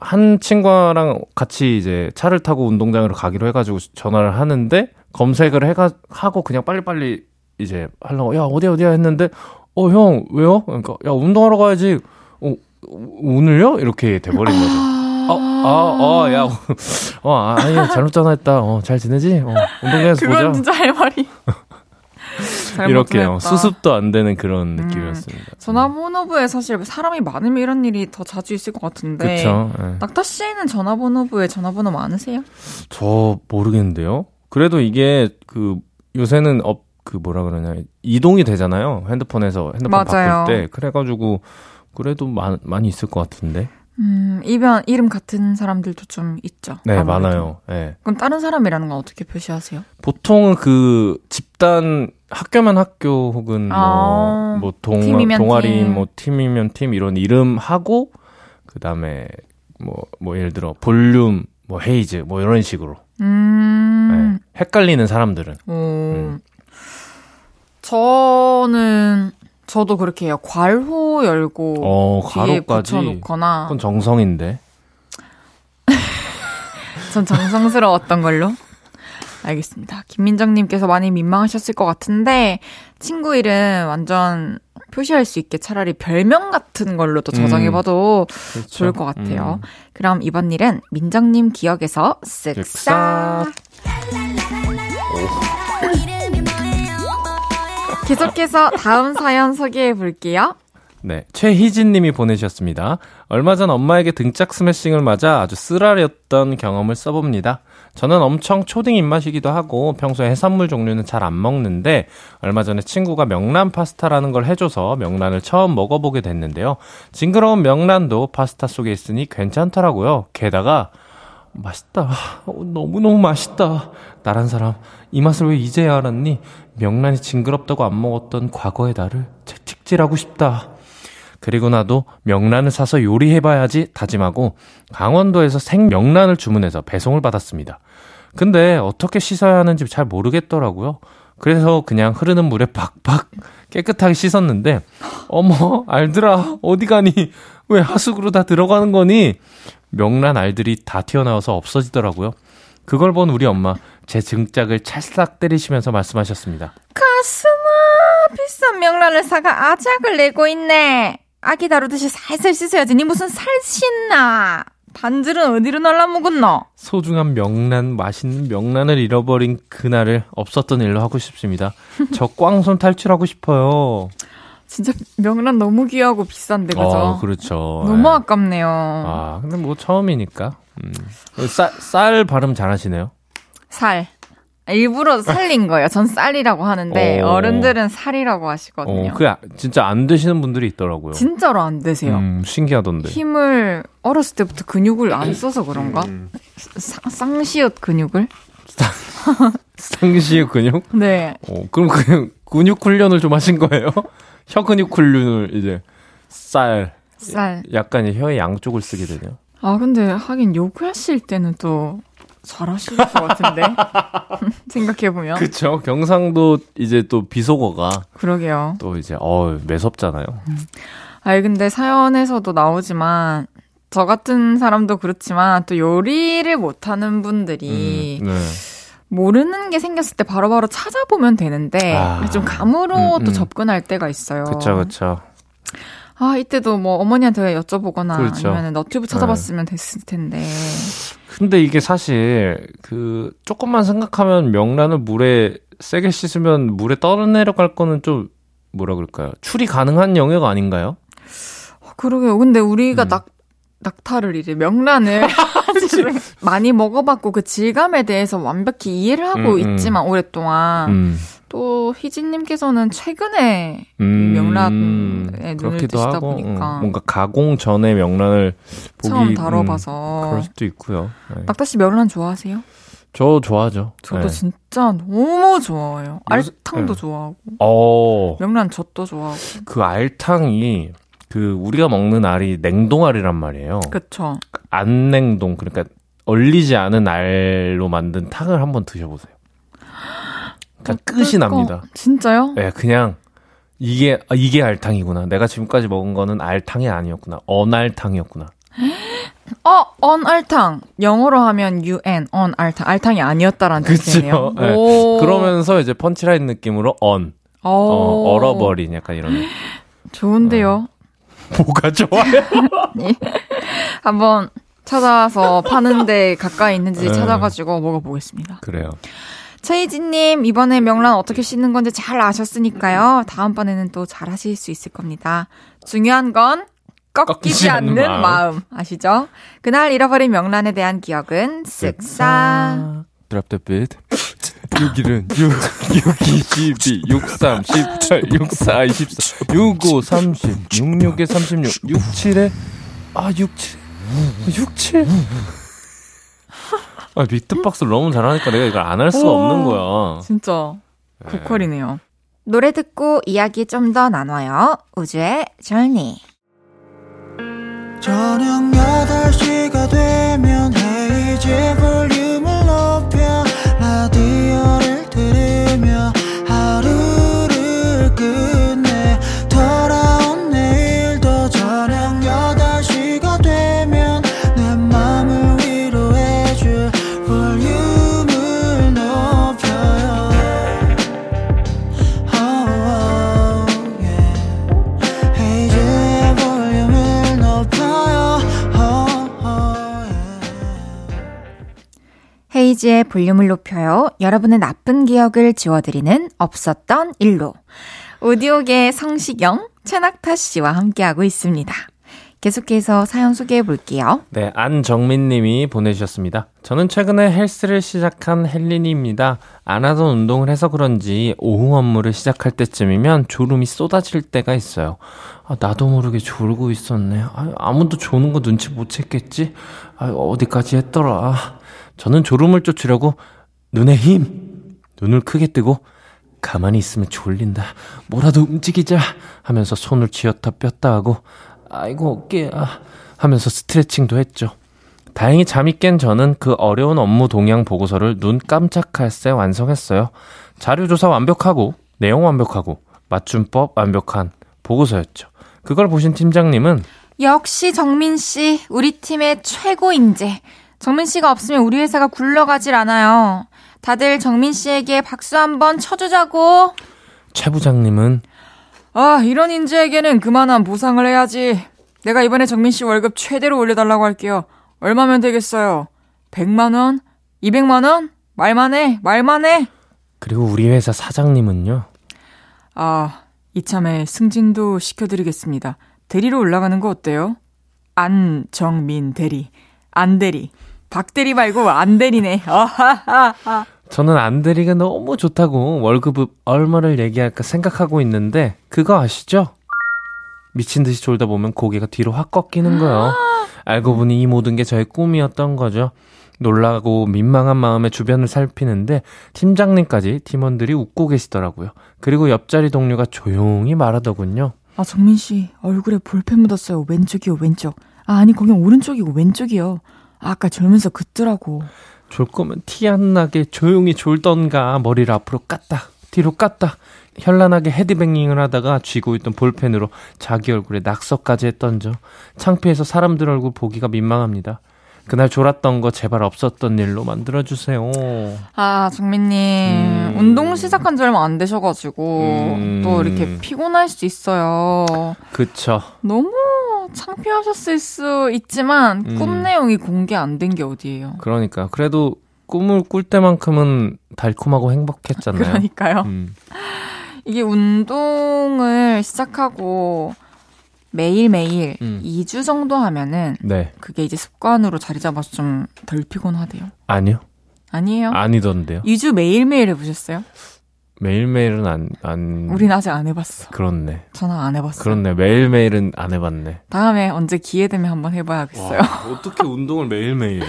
한 친구랑 같이 이제 차를 타고 운동장으로 가기로 해가지고 전화를 하는데 검색을 해가 하고 그냥 빨리빨리 이제 하려고 야 어디야 어디야 했는데 어 형 왜요? 그러니까 야 운동하러 가야지. 어 오늘요? 이렇게 돼버린 거죠. 어, 아, 어, 야, 어, 아, 아니, 잘못 전화했다. 어, 잘 지내지? 어, 운동장에서 그건 보자. 진짜 할 말이. 이렇게요. 수습도 안 되는 그런 음. 느낌이었습니다. 전화번호부에 사실 사람이 많으면 이런 일이 더 자주 있을 것 같은데. 그쵸. 예. 낙타 씨는 전화번호부에 전화번호 많으세요? 저 모르겠는데요. 그래도 이게 그 요새는 업 그 뭐라 그러냐 이동이 되잖아요. 핸드폰에서 핸드폰 맞아요. 바꿀 때 그래가지고 그래도 많, 많이 있을 것 같은데. 음, 이변 이름 같은 사람들도 좀 있죠. 네 아무래도. 많아요. 예. 그럼 다른 사람이라는 건 어떻게 표시하세요? 보통은 그 집단 학교면 학교 혹은 아, 뭐, 뭐 동, 동아리 팀. 뭐 팀이면 팀 이런 이름 하고 그다음에 뭐뭐 예를 들어 볼륨 뭐 헤이즈 뭐 이런 식으로 음, 네. 헷갈리는 사람들은 오. 저는 저도 그렇게 해요. 괄호 열고 어 뒤에 가로까지 붙여놓거나 그건 정성인데 <laughs> 전 정성스러웠던 걸로. 알겠습니다. 김민정님께서 많이 민망하셨을 것 같은데 친구 이름 완전 표시할 수 있게 차라리 별명 같은 걸로 또 저장해봐도 그렇죠. 좋을 것 같아요. 음. 그럼 이번 일은 민정님 기억에서 쓱싹. 쓱싹. 계속해서 다음 사연 소개해 볼게요. 네, 최희진 님이 보내주셨습니다. 얼마 전 엄마에게 등짝 스매싱을 맞아 아주 쓰라렸던 경험을 써봅니다. 저는 엄청 초딩 입맛이기도 하고 평소에 해산물 종류는 잘 안 먹는데 얼마 전에 친구가 명란 파스타라는 걸 해줘서 명란을 처음 먹어보게 됐는데요. 징그러운 명란도 파스타 속에 있으니 괜찮더라고요. 게다가 맛있다. 어, 너무너무 맛있다. 나란 사람, 이 맛을 왜 이제야 알았니? 명란이 징그럽다고 안 먹었던 과거의 나를 채찍질하고 싶다. 그리고 나도 명란을 사서 요리해봐야지 다짐하고 강원도에서 생 명란을 주문해서 배송을 받았습니다. 근데 어떻게 씻어야 하는지 잘 모르겠더라고요. 그래서 그냥 흐르는 물에 박박 깨끗하게 씻었는데, 어머, 알들아, 어디 가니? 왜 하수구로 다 들어가는 거니? 명란 알들이 다 튀어나와서 없어지더라고요. 그걸 본 우리 엄마, 제 등짝을 찰싹 때리시면서 말씀하셨습니다. 가슴아, 비싼 명란을 사가 아작을 내고 있네. 아기 다루듯이 살살 씻어야지. 니 무슨 살 씻나? 반질은 어디로 날라먹었노? 소중한 명란, 맛있는 명란을 잃어버린 그날을 없었던 일로 하고 싶습니다. 저 꽝손 탈출하고 싶어요. 진짜 명란 너무 귀하고 비싼데, 그죠? 어, 그렇죠. 너무 예. 아깝네요. 아, 근데 뭐 처음이니까. 음. 쌀, 쌀 발음 잘하시네요. 살. 일부러 살린 거예요. 전 쌀이라고 하는데 오. 어른들은 살이라고 하시거든요. 어, 그 진짜 안 되시는 분들이 있더라고요. 진짜로 안 되세요. 음, 신기하던데. 힘을 어렸을 때부터 근육을 안 써서 그런가? 음. 쌍- 쌍시옷 근육을? 상시의 <laughs> 근육? 네. 어, 그럼 그 근육 훈련을 좀 하신 거예요? <laughs> 혀 근육 훈련을 이제 쌀, 쌀. 약간 혀의 양쪽을 쓰게 되네요. 아, 근데 하긴 요구하실 때는 또 잘하실 것 같은데. <laughs> 생각해 보면. 그, 그쵸. 경상도 이제 또 비속어가 러게요 또 이제, 어 매섭잖아요. 아니, 근데 사연에서도 나오지만, 저 같은 사람도 그렇지만, 또 요리를 못하는 분들이, 음, 네. 모르는 게 생겼을 때 바로바로 찾아보면 되는데, 아. 좀 감으로 음, 또 음. 접근할 때가 있어요. 그쵸, 그쵸. 아, 이때도 뭐 어머니한테 여쭤보거나 그렇죠. 아니면 너튜브 찾아봤으면 됐을 텐데. 근데 이게 사실 그 조금만 생각하면 명란을 물에 세게 씻으면 물에 떠내려갈 거는 좀 뭐라 그럴까요? 추리 가능한 영역 아닌가요? 어, 그러게요. 근데 우리가 음. 낙, 낙타를 이제 명란을 <laughs> <laughs> 많이 먹어봤고 그 질감에 대해서 완벽히 이해를 하고 음, 음. 있지만 오랫동안 음. 또 희진님께서는 최근에 음, 명란에 눈을 뜨시다 하고, 보니까 음, 뭔가 가공 전에 명란을 보기 처음 음, 다뤄봐서. 그럴 수도 있고요. 네. 낙타 씨 명란 좋아하세요? 저 좋아하죠. 저도 네. 진짜 너무 좋아해요. 알탕도 네. 좋아하고 어, 명란 젓도 좋아하고. 그 알탕이 그 우리가 먹는 알이 냉동알이란 말이에요. 그쵸. 안 냉동 그러니까 얼리지 않은 알로 만든 탕을 한번 드셔보세요. 그러니까 끝이? 납니다. 진짜요? 네, 그냥 이게 아, 이게 알탕이구나. 내가 지금까지 먹은 거는 알탕이 아니었구나. 언알탕이었구나. <gasps> 어, 언알탕. 영어로 하면 UN, 언알탕. 알탕이 아니었다라는 그쵸. 뜻이네요. 네. <laughs> 오. 그러면서 이제 펀치라인 느낌으로 언, 오. 어, 얼어버린 약간 이런. <gasps> 좋은데요. 뭐가 좋아요? <laughs> 한번 찾아서 파는데 가까이 있는지 네. 찾아가지고 먹어보겠습니다. 그래요. 최희진님, 이번에 명란 어떻게 씻는 건지 잘 아셨으니까요. 다음번에는 또 잘 하실 수 있을 겁니다. 중요한 건 꺾이지, 않는 마음. 마음. 아시죠? 그날 잃어버린 명란에 대한 기억은 쓱싹. 드랍 더 빛. 6일은 6, 6, 22, 6, 3, 17, 6, 4, 24, 6, 5, 30, 6, 6에 36, 6, 7에, 아, 6, 7, 6, 7. 아, 비트박스를 너무 잘하니까 내가 이걸 안 할 수가. 없는 거야. 진짜 고퀄이네요. 노래 듣고 이야기 좀 더 나눠요. 우주의 journey. 저녁 8시가 되면 헤이즈 볼륨 헤이지의 볼륨을 높여요. 여러분의 나쁜 기억을 지워드리는 없었던 일로. 오디오계의 성시경, 최낙타 씨와 함께하고 있습니다. 계속해서 사연 소개해 볼게요. 네, 안정민 님이 보내주셨습니다. 저는 최근에 헬스를 시작한 헬린이입니다. 안 하던 운동을 해서 그런지 오후 업무를 시작할 때쯤이면 졸음이 쏟아질 때가 있어요. 아, 나도 모르게 졸고 있었네. 아, 아무도 조는 거 눈치 못 챘겠지? 아, 어디까지 했더라. 저는 졸음을 쫓으려고 눈에 힘! 눈을 크게 뜨고 가만히 있으면 졸린다. 뭐라도 움직이자 하면서 손을 쥐었다 뺐다 하고 아이고 어깨야 하면서 스트레칭도 했죠. 다행히 잠이 깬 저는 그 어려운 업무 동향 보고서를 눈 깜짝할 새 완성했어요. 자료 조사 완벽하고 내용 완벽하고 맞춤법 완벽한 보고서였죠. 그걸 보신 팀장님은 역시 정민 씨, 우리 팀의 최고 인재. 정민 씨가 없으면 우리 회사가 굴러가질 않아요. 다들 정민 씨에게 박수 한번 쳐주자고. 최 부장님은 아, 이런 인재에게는 그만한 보상을 해야지. 내가 이번에 정민 씨 월급 최대로 올려달라고 할게요. 얼마면 되겠어요? 100만 원? 200만 원? 말만 해, 말만 해. 그리고 우리 회사 사장님은요. 아, 이참에 승진도 시켜드리겠습니다. 대리로 올라가는 거 어때요? 안정민 대리. 안 대리. 박 대리 말고 안 대리네. 아하하하. 저는 안대리가 너무 좋다고 월급 얼마를 얘기할까 생각하고 있는데 그거 아시죠? 미친 듯이 졸다 보면 고개가 뒤로 확 꺾이는 거예요. 알고 보니 이 모든 게 저의 꿈이었던 거죠. 놀라고 민망한 마음에 주변을 살피는데 팀장님까지 팀원들이 웃고 계시더라고요. 그리고 옆자리 동료가 조용히 말하더군요. 아, 정민 씨, 얼굴에 볼펜 묻었어요. 왼쪽이요, 왼쪽. 아, 아니, 거긴 오른쪽이고 왼쪽이요. 아, 아까 졸면서 긋더라고. 졸 거면 티 안 나게 조용히 졸던가 머리를 앞으로 깠다 뒤로 깠다 현란하게 헤드뱅잉을 하다가 쥐고 있던 볼펜으로 자기 얼굴에 낙서까지 했던죠 창피해서 사람들 얼굴 보기가 민망합니다 그날 졸았던 거 제발 없었던 일로 만들어주세요 아, 정민님. 음. 운동 시작한 지 얼마 안 되셔가지고, 음. 또 이렇게 피곤할 수 있어요. 그쵸 너무 창피하셨을 수 있지만, 음. 꿈 내용이 공개 안 된 게 어디예요. 그러니까 그래도 꿈을 꿀 때만큼은 달콤하고 행복했잖아요 그러니까요. 음. 이게 운동을 시작하고 매일매일 음. 2주 정도 하면은 네 그게 이제 습관으로 자리 잡아서 좀 덜 피곤하대요. 아니요 아니에요? 아니던데요 2주 매일매일 해보셨어요? 매일매일은 안, 안 우린 아직 안 해봤어. 그렇네 저는 안 해봤어요. 그렇네 매일매일은 안 해봤네 다음에 언제 기회 되면 한번 해봐야겠어요. 어떻게 운동을 매일매일 해?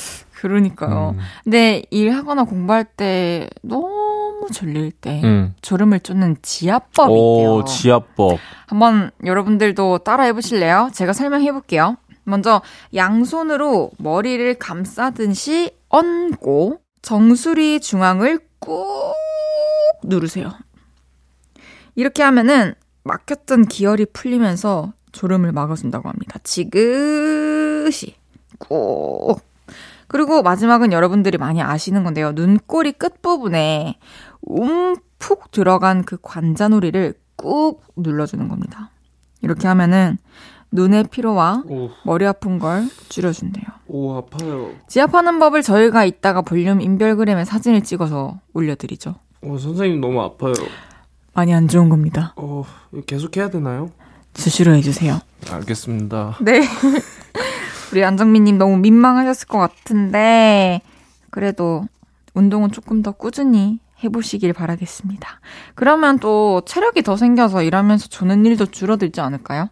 <laughs> 그러니까요. 음. 근데 일하거나 공부할 때 너무 졸릴 때 음. 졸음을 쫓는 지압법이 있대요. 오, 지압법. 한번 여러분들도 따라 해보실래요? 제가 설명해 볼게요. 먼저 양손으로 머리를 감싸듯이 얹고 정수리 중앙을 꾹 누르세요. 이렇게 하면은 막혔던 기혈이 풀리면서 졸음을 막아준다고 합니다. 지그시 꾹. 그리고 마지막은 여러분들이 많이 아시는 건데요. 눈꼬리 끝부분에 움푹 들어간 그 관자놀이를 꾹 눌러주는 겁니다. 이렇게 하면은 눈의 피로와 오, 머리 아픈 걸 줄여준대요. 오 아파요. 지압하는 법을 저희가 이따가 볼륨 인별그램에 사진을 찍어서 올려드리죠. 어, 선생님 너무 아파요. 많이 안 좋은 겁니다. 어, 계속 해야 되나요? 수시로 해주세요. 알겠습니다. 네. <laughs> 우리 안정민님 너무 민망하셨을 것 같은데, 그래도 운동은 조금 더 꾸준히 해보시길 바라겠습니다. 그러면 또 체력이 더 생겨서 일하면서 조는 일도 줄어들지 않을까요?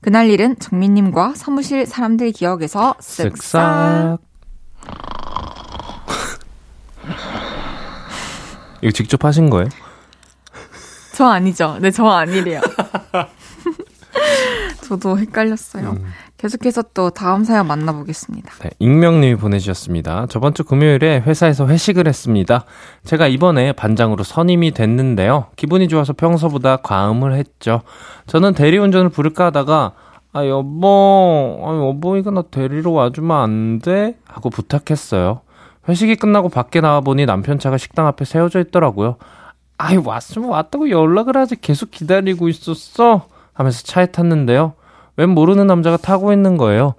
그날 일은 정민님과 사무실 사람들 기억에서 쓱싹. 쓱싹. 이거 직접 하신 거예요? 저 아니죠. 네, 저 아니래요. <laughs> 저도 헷갈렸어요. 음. 계속해서 또 다음 사연 만나보겠습니다. 네, 익명님이 보내주셨습니다. 저번 주 금요일에 회사에서 회식을 했습니다. 제가 이번에 반장으로 선임이 됐는데요. 기분이 좋아서 평소보다 과음을 했죠. 저는 대리운전을 부를까 하다가 아 여보, 아 여보 이거 나 데리러 와주면 안 돼? 하고 부탁했어요. 회식이 끝나고 밖에 나와보니 남편 차가 식당 앞에 세워져 있더라고요. 아이 왔으면 왔다고 연락을 하지 계속 기다리고 있었어 하면서 차에 탔는데요. 웬 모르는 남자가 타고 있는 거예요.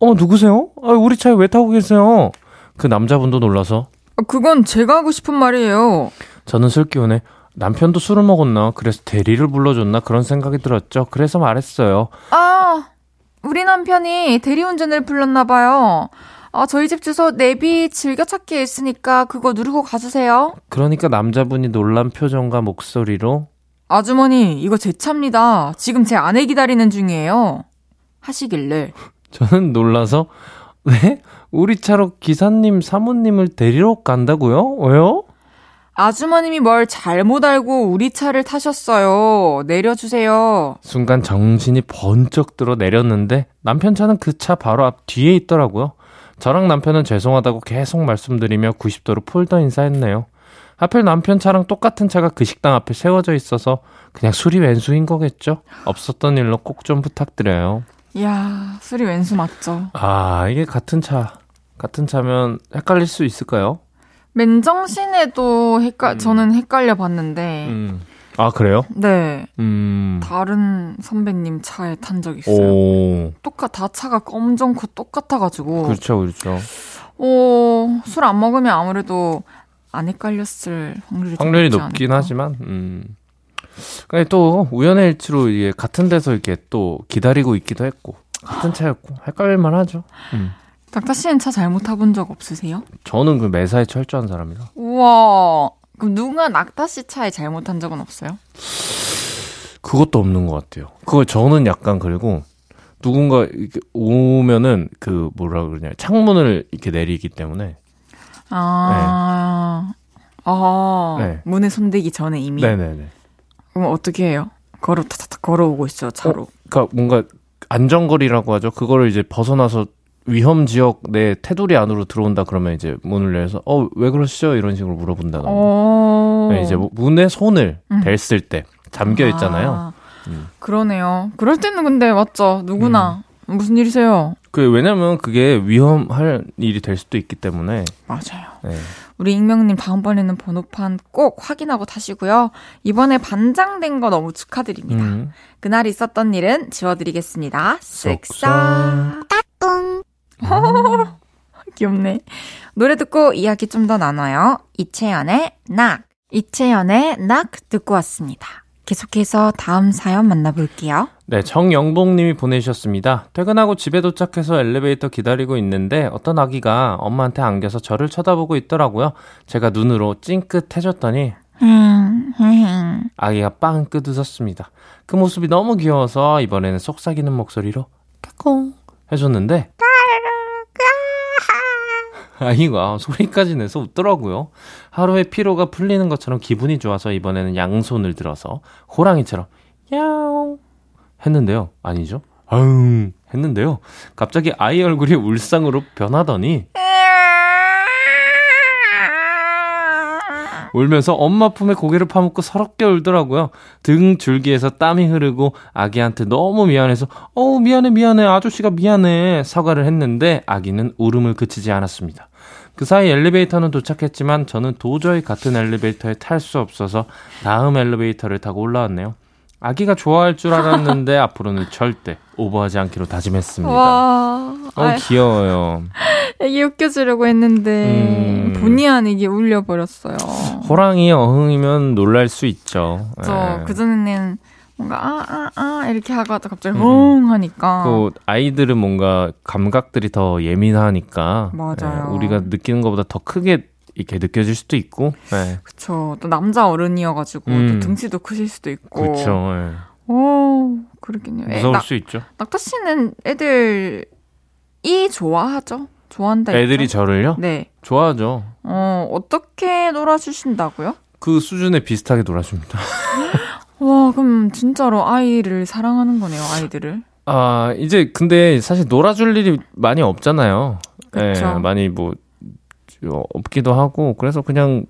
어, 누구세요? 아, 우리 차에 왜 타고 계세요? 그 남자분도 놀라서 아, 그건 제가 하고 싶은 말이에요. 저는 술 기운에 남편도 술을 먹었나 그래서 대리를 불러줬나 그런 생각이 들었죠. 그래서 말했어요. 아, 우리 남편이 대리운전을 불렀나봐요. 아, 저희 집 주소 내비 즐겨찾기에 있으니까 그거 누르고 가주세요. 그러니까 남자분이 놀란 표정과 목소리로 아주머니, 이거 제 차입니다. 지금 제 아내 기다리는 중이에요. 하시길래. <laughs> 저는 놀라서 네? 우리 차로 기사님 사모님을 데리러 간다고요? 왜요? 아주머님이 뭘 잘못 알고 우리 차를 타셨어요. 내려주세요. 순간 정신이 번쩍 들어 내렸는데 남편 차는 그 차 바로 앞 뒤에 있더라고요. 저랑 남편은 죄송하다고 계속 말씀드리며 90도로 폴더 인사했네요. 하필 남편 차랑 똑같은 차가 그 식당 앞에 세워져 있어서 그냥 술이 왼수인 거겠죠? 없었던 일로 꼭 좀 부탁드려요. 이야, 술이 왼수 맞죠? 아, 이게 같은 차. 같은 차면 헷갈릴 수 있을까요? 맨정신에도 헷갈, 음. 저는 헷갈려 봤는데, 음. 아, 그래요? 네. 음. 다른 선배님 차에 탄 적 있어요. 오. 똑같, 다 차가 검정코 똑같아가지고, 그렇죠, 그렇죠. 어, 술 안 먹으면 아무래도 안 헷갈렸을 확률이 좀 확률이 높긴 않을까? 하지만, 음. 근데 또 우연의 일치로 이게 같은 데서 이렇게 또 기다리고 있기도 했고 같은 차였고 헷갈릴만 하죠. 음. 닥터 씨는 차 잘못 타본 적 없으세요? 저는 그 매사에 철저한 사람이라. 우와. 그럼 누군가 낙타 씨 차에 잘못한 적은 없어요? 그것도 없는 것 같아요. 그거 저는 약간 그리고 누군가 이렇게 오면은 그 뭐라 그러냐 창문을 이렇게 내리기 때문에 아, 아, 네. 문에 손대기 전에 이미. 네네네. 그럼 어떻게 해요? 걸어 타타타 걸어오고 있어 차로. 그러니까 뭔가 안전거리라고 하죠. 그거를 이제 벗어나서 위험 지역 내 테두리 안으로 들어온다 그러면 이제 문을 열어서 어 왜 그러시죠 이런 식으로 물어본다던가. 어. 네, 이제 뭐 문에 손을 음. 댔을 때 잠겨 있잖아요. 아, 음. 그러네요. 그럴 때는 근데 맞죠. 누구나 무슨 일이세요? 그 왜냐면 그게 위험할 일이 될 수도 있기 때문에. 맞아요. 네. 우리 익명님 다음번에는 번호판 꼭 확인하고 타시고요. 이번에 반장된 거 너무 축하드립니다. 음. 그날 있었던 일은 지워드리겠습니다. 쓱싹. 따뚱. <laughs> 귀엽네. 노래 듣고 이야기 좀 더 나눠요. 이채연의 낙. 이채연의 낙 듣고 왔습니다. 계속해서 다음 사연 만나볼게요. 네, 정영봉님이 보내주셨습니다. 퇴근하고 집에 도착해서 엘리베이터 기다리고 있는데 어떤 아기가 엄마한테 안겨서 저를 쳐다보고 있더라고요. 제가 눈으로 찡긋해줬더니 음, 음. 아기가 빵 끄드었습니다. 그 모습이 너무 귀여워서 이번에는 속삭이는 목소리로 까꿍 해줬는데 아이가 소리까지 내서 웃더라고요. 하루의 피로가 풀리는 것처럼 기분이 좋아서 이번에는 양손을 들어서 호랑이처럼 야옹 했는데요. 아니죠? 아웅 했는데요. 갑자기 아이 얼굴이 울상으로 변하더니 울면서 엄마 품에 고개를 파묻고 서럽게 울더라고요. 등 줄기에서 땀이 흐르고 아기한테 너무 미안해서 어우 미안해 미안해 아저씨가 미안해 사과를 했는데 아기는 울음을 그치지 않았습니다. 그 사이 엘리베이터는 도착했지만 저는 도저히 같은 엘리베이터에 탈 수 없어서 다음 엘리베이터를 타고 올라왔네요. 아기가 좋아할 줄 알았는데 <laughs> 앞으로는 절대 오버하지 않기로 다짐했습니다. 와, 어 귀여워요. <laughs> 애기 웃겨주려고 했는데 음. 본의 아니게 울려버렸어요. 호랑이 어흥이면 놀랄 수 있죠. 저 예. 그전에는 뭔가 아아 아 이렇게 하다가 갑자기 음. 엉 하니까 또 아이들은 뭔가 감각들이 더 예민하니까 맞아요. 예, 우리가 느끼는 것보다 더 크게 이렇게 느껴질 수도 있고. 예. 그쵸 또 남자 어른이어가지고 음. 또 등치도 크실 수도 있고 그렇죠. 예. 오 그렇겠네요. 애, 무서울 나, 수 있죠. 낙타 씨는 애들이 좋아하죠? 좋아한다. 애들이 했죠? 저를요? 네. 좋아하죠. 어 어떻게 놀아주신다고요? 그 수준에 비슷하게 놀아줍니다. <laughs> 와 그럼 진짜로 아이를 사랑하는 거네요 아이들을. 아, 이제 근데 사실 놀아줄 일이 많이 없잖아요. 그쵸. 예, 많이 뭐 어, 없기도 하고 그래서 그냥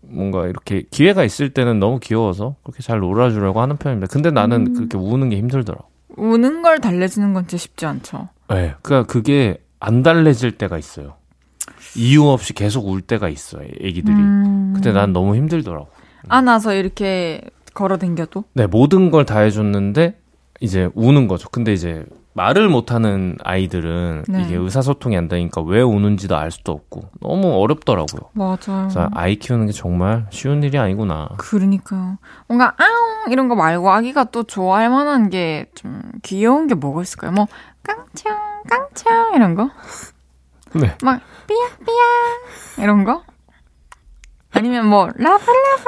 뭔가 이렇게 기회가 있을 때는 너무 귀여워서 그렇게 잘 놀아주려고 하는 편입니다. 근데 나는 음. 그렇게 우는 게 힘들더라고. 우는 걸 달래주는 건 진짜 쉽지 않죠. 예. 그러니까 그게 안 달래질 때가 있어요. 이유 없이 계속 울 때가 있어요. 애기들이. 음. 그때 난 너무 힘들더라고. 안아서 이렇게 걸어댕겨도 네, 모든 걸 다 해줬는데 이제 우는 거죠. 근데 이제 말을 못하는 아이들은 네. 이게 의사소통이 안 되니까 왜 우는지도 알 수도 없고 너무 어렵더라고요. 맞아요. 그래서 아이 키우는 게 정말 쉬운 일이 아니구나. 그러니까요. 뭔가 아웅 이런 거 말고 아기가 또 좋아할 만한 게 좀 귀여운 게 뭐가 있을까요? 뭐 깡창 깡창 이런 거? 네. 막 삐약 삐약 이런 거? 아니면 뭐 라브라브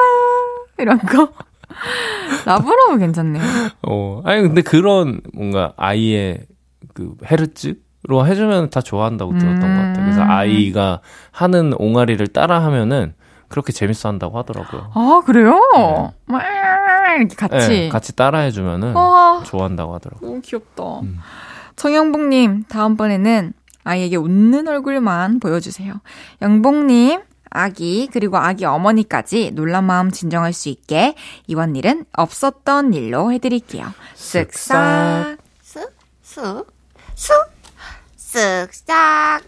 이런 거? <laughs> 라브라브 괜찮네요. 어, 아니 근데 그런 뭔가 아이의 그 헤르츠로 해주면 다 좋아한다고 들었던 음. 것 같아요. 그래서 아이가 하는 옹알이를 따라하면은 그렇게 재밌어 한다고 하더라고요. 아 그래요? 막 이렇게 같이. 네, 같이 따라해주면은 와 좋아한다고 하더라고요. 너무 귀엽다. 음. 정영복님, 다음번에는 아이에게 웃는 얼굴만 보여주세요. 영복님, 아기, 그리고 아기 어머니까지 놀란 마음 진정할 수 있게 이번 일은 없었던 일로 해드릴게요. 쓱싹. 쓱, 쓱, 쑥, 쓱싹.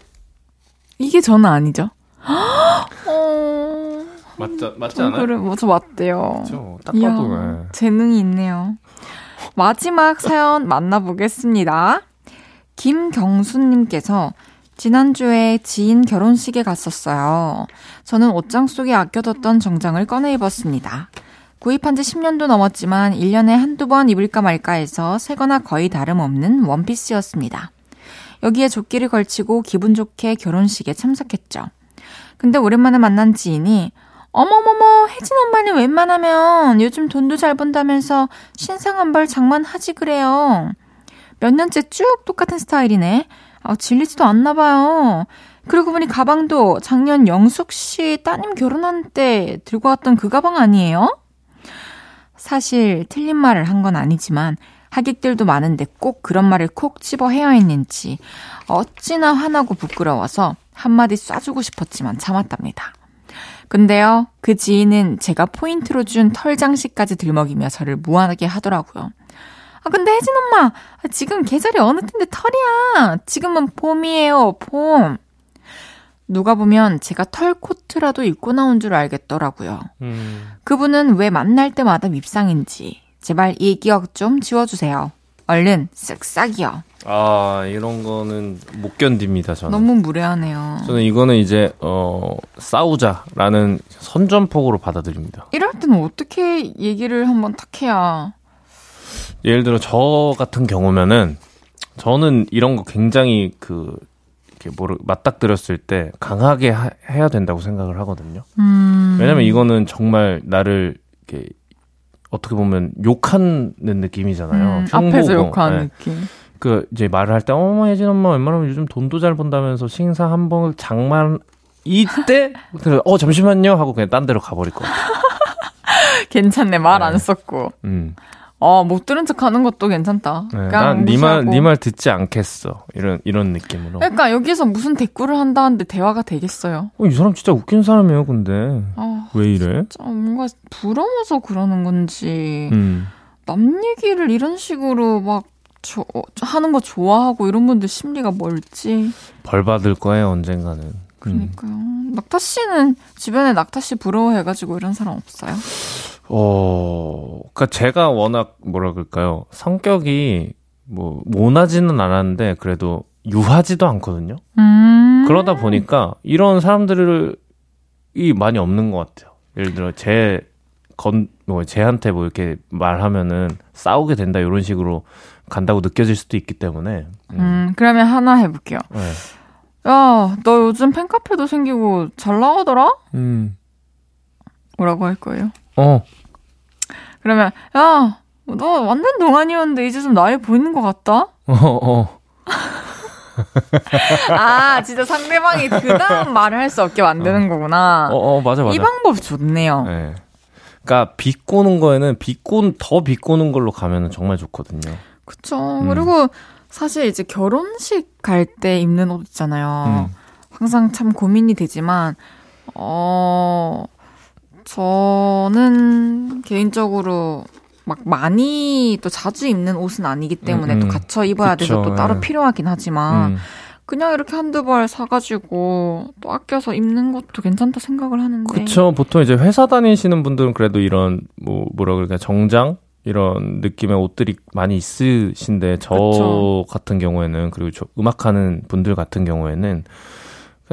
이게 저는 아니죠? 어, 맞지, 맞지 저 그래, 뭐, 저 맞대요. 그렇죠. 딱 이야, 봐도 예. 재능이 있네요. 마지막 사연 만나보겠습니다. 김경수님께서 지난주에 지인 결혼식에 갔었어요. 저는 옷장 속에 아껴뒀던 정장을 꺼내 입었습니다. 구입한 지 10년도 넘었지만 1년에 한두 번 입을까 말까 해서 새거나 거의 다름없는 원피스였습니다. 여기에 조끼를 걸치고 기분 좋게 결혼식에 참석했죠. 근데 오랜만에 만난 지인이 어머머머 혜진 엄마는 웬만하면 요즘 돈도 잘 번다면서 신상 한 벌 장만하지 그래요. 몇 년째 쭉 똑같은 스타일이네. 아, 질리지도 않나 봐요. 그러고 보니 가방도 작년 영숙 씨 따님 결혼한 때 들고 왔던 그 가방 아니에요? 사실 틀린 말을 한 건 아니지만 하객들도 많은데 꼭 그런 말을 콕 집어 해야 했는지 어찌나 화나고 부끄러워서 한마디 쏴주고 싶었지만 참았답니다. 근데요, 그 지인은 제가 포인트로 준 털 장식까지 들먹이며 저를 무한하게 하더라고요. 아, 근데 혜진 엄마, 아, 지금 계절이 어느 텐데 털이야. 지금은 봄이에요, 봄. 누가 보면 제가 털 코트라도 입고 나온 줄 알겠더라고요. 음, 그분은 왜 만날 때마다 밉상인지 제발 이 기억 좀 지워주세요. 얼른 쓱싹이요. 아 이런 거는 못 견딥니다. 저는. 너무 무례하네요. 저는 이거는 이제 어 싸우자라는 선전포고로 받아들입니다. 이럴 때는 어떻게 얘기를 한번 탁 해야 예를 들어 저 같은 경우면은 저는 이런 거 굉장히 그 이렇게 뭐를 맞닥뜨렸을 때 강하게 하- 해야 된다고 생각을 하거든요. 음. 왜냐면 이거는 정말 나를 이렇게 어떻게 보면 욕하는 느낌이잖아요. 음, 흉보고. 앞에서 욕하는 네. 느낌. 그 이제 말을 할 때 어머 혜진 엄마 웬만하면 요즘 돈도 잘 번다면서 신상 한번 장만 이때 어 잠시만요 하고 그냥 딴 데로 가버릴 것 같아. <laughs> 괜찮네 말안 네. 썼고. 음. 어, 못 들은 척 하는 것도 괜찮다. 네, 무시하고. 네말 듣지 않겠어. 이런 이런 느낌으로. 그러니까 여기서 무슨 대꾸를 한다는데 대화가 되겠어요. 어, 이 사람 진짜 웃긴 사람이에요, 근데. 아, 왜 이래? 진짜 뭔가 부러워서 그러는 건지 음. 남 얘기를 이런 식으로 막 저, 하는 거 좋아하고 이런 분들 심리가 뭘지. 벌 받을 거예요, 언젠가는. 음. 그러니까요. 낙타 씨는 주변에 낙타 씨 부러워해가지고 이런 사람 없어요? 어, 그니까 제가 워낙 뭐라 그럴까요? 성격이 뭐 모나지는 않았는데 그래도 유하지도 않거든요. 음. 그러다 보니까 이런 사람들이 많이 없는 것 같아요. 예를 들어 제 건, 뭐, 쟤한테 뭐 이렇게 말하면은 싸우게 된다, 이런 식으로 간다고 느껴질 수도 있기 때문에. 음, 음 그러면 하나 해볼게요. 네. 야, 너 요즘 팬카페도 생기고 잘 나가더라? 음. 뭐라고 할 거예요? 어. 그러면, 야, 너 완전 동안이었는데 이제 좀 나이 보이는 것 같다? 어, 어. <laughs> 아, 진짜 상대방이 그 다음 말을 할 수 없게 만드는 어. 거구나. 어, 어, 맞아, 맞아. 이 방법 좋네요. 네. 그러니까 비꼬는 거에는 비꼬는 더 비꼬는 걸로 가면은 정말 좋거든요. 그쵸. 음. 그리고 사실 이제 결혼식 갈 때 입는 옷 있잖아요. 음. 항상 참 고민이 되지만 어 저는 개인적으로 막 많이 또 자주 입는 옷은 아니기 때문에 음, 또 음. 갖춰 입어야 그쵸, 돼서 또 따로 예. 필요하긴 하지만 음. 그냥 이렇게 한두 벌 사가지고 또 아껴서 입는 것도 괜찮다 생각을 하는데. 그쵸. 보통 이제 회사 다니시는 분들은 그래도 이런, 뭐, 뭐라 그럴까, 정장? 이런 느낌의 옷들이 많이 있으신데, 저 그쵸. 같은 경우에는, 그리고 저 음악하는 분들 같은 경우에는,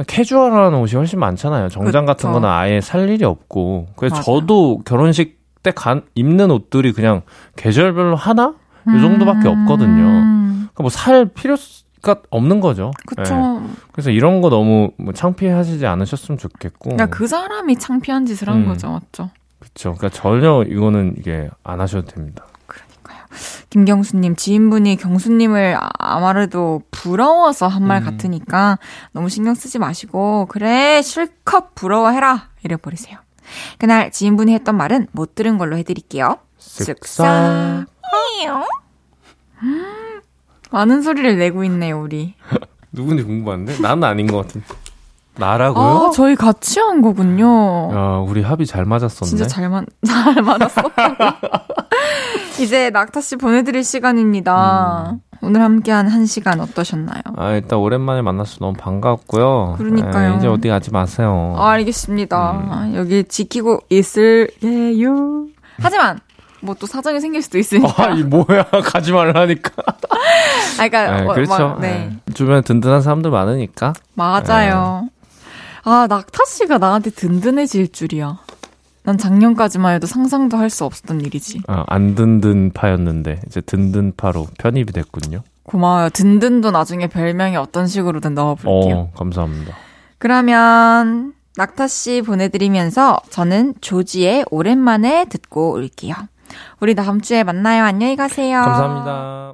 캐주얼한 옷이 훨씬 많잖아요. 정장 그쵸. 같은 거는 아예 살 일이 없고. 그래서 맞아요. 저도 결혼식 때 간, 입는 옷들이 그냥 계절별로 하나? 이 정도밖에 음. 없거든요. 그러니까 뭐 살 필요, 가 없는 거죠. 그렇죠. 네. 그래서 이런 거 너무 뭐 창피하시지 않으셨으면 좋겠고. 그러니까 그 사람이 창피한 짓을 한 음. 거죠, 맞죠? 그렇죠. 그러니까 전혀 이거는 이게 안 하셔도 됩니다. 김경수님 지인분이 경수님을 아, 아무래도 부러워서 한말 음. 같으니까 너무 신경 쓰지 마시고 그래 실컷 부러워해라 이래 버리세요. 그날 지인분이 했던 말은 못 들은 걸로 해드릴게요. 쓱싹. 많은 소리를 내고 있네요, 우리. <laughs> 누군지 궁금한데? 나는 아닌 것 같은데. 나라고요? 아, 저희 같이 한 거군요. 야, 우리 합이 잘 맞았었네. 진짜 잘, 맞, <laughs> 잘 맞았어. <laughs> 이제 낙타 씨 보내드릴 시간입니다. 음. 오늘 함께한 한 시간 어떠셨나요? 아, 일단 오랜만에 만나서 너무 반가웠고요. 그러니까요. 에, 이제 어디 가지 마세요. 아, 알겠습니다. 음. 여기 지키고 있을게요. 하지만 뭐 또 사정이 생길 수도 있으니까. 아, 이 뭐야 <laughs> 가지 말라니까. 아, 그러니까 네, 어, 그렇죠. 막, 네. 네. 주변에 든든한 사람들 많으니까. 맞아요. 네. 아 낙타 씨가 나한테 든든해질 줄이야. 난 작년까지만 해도 상상도 할 수 없었던 일이지. 아, 안 든든 파였는데 이제 든든 파로 편입이 됐군요. 고마워요. 든든도 나중에 별명이 어떤 식으로든 넣어볼게요. 어, 감사합니다. 그러면 낙타 씨 보내드리면서 저는 조지의 오랜만에 듣고 올게요. 우리 다음 주에 만나요. 안녕히 가세요. 감사합니다.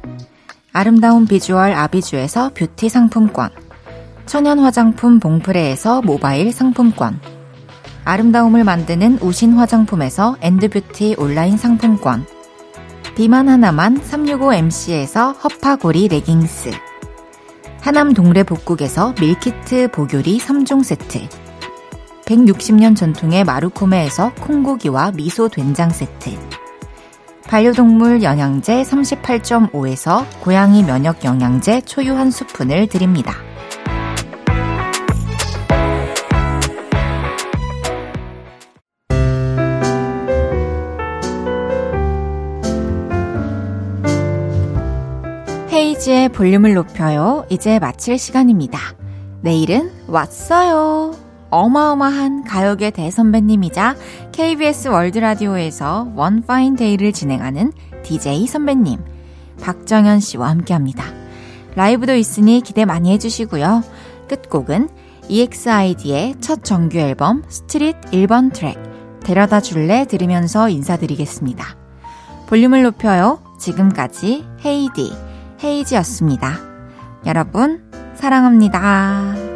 아름다운 비주얼 아비주에서 뷰티 상품권. 천연 화장품 봉프레에서 모바일 상품권. 아름다움을 만드는 우신 화장품에서 엔드뷰티 온라인 상품권. 비만 하나만 365MC에서 허파고리 레깅스. 하남 동래 복국에서 밀키트 보교리 3종 세트 160년 전통의 마루코메에서 콩고기와 미소 된장 세트 반려동물 영양제 38.5에서 고양이 면역 영양제 초유 한 스푼을 드립니다. 헤이지의 볼륨을 높여요. 이제 마칠 시간입니다. 내일은 왔어요. 어마어마한 가요계 대선배님이자 KBS 월드라디오에서 One Fine Day를 진행하는 DJ 선배님, 박정현 씨와 함께 합니다. 라이브도 있으니 기대 많이 해주시고요. 끝곡은 EXID의 첫 정규 앨범 Street 1번 트랙 데려다 줄래 들으면서 인사드리겠습니다. 볼륨을 높여요. 지금까지 헤이디. 헤이지였습니다. 여러분, 사랑합니다.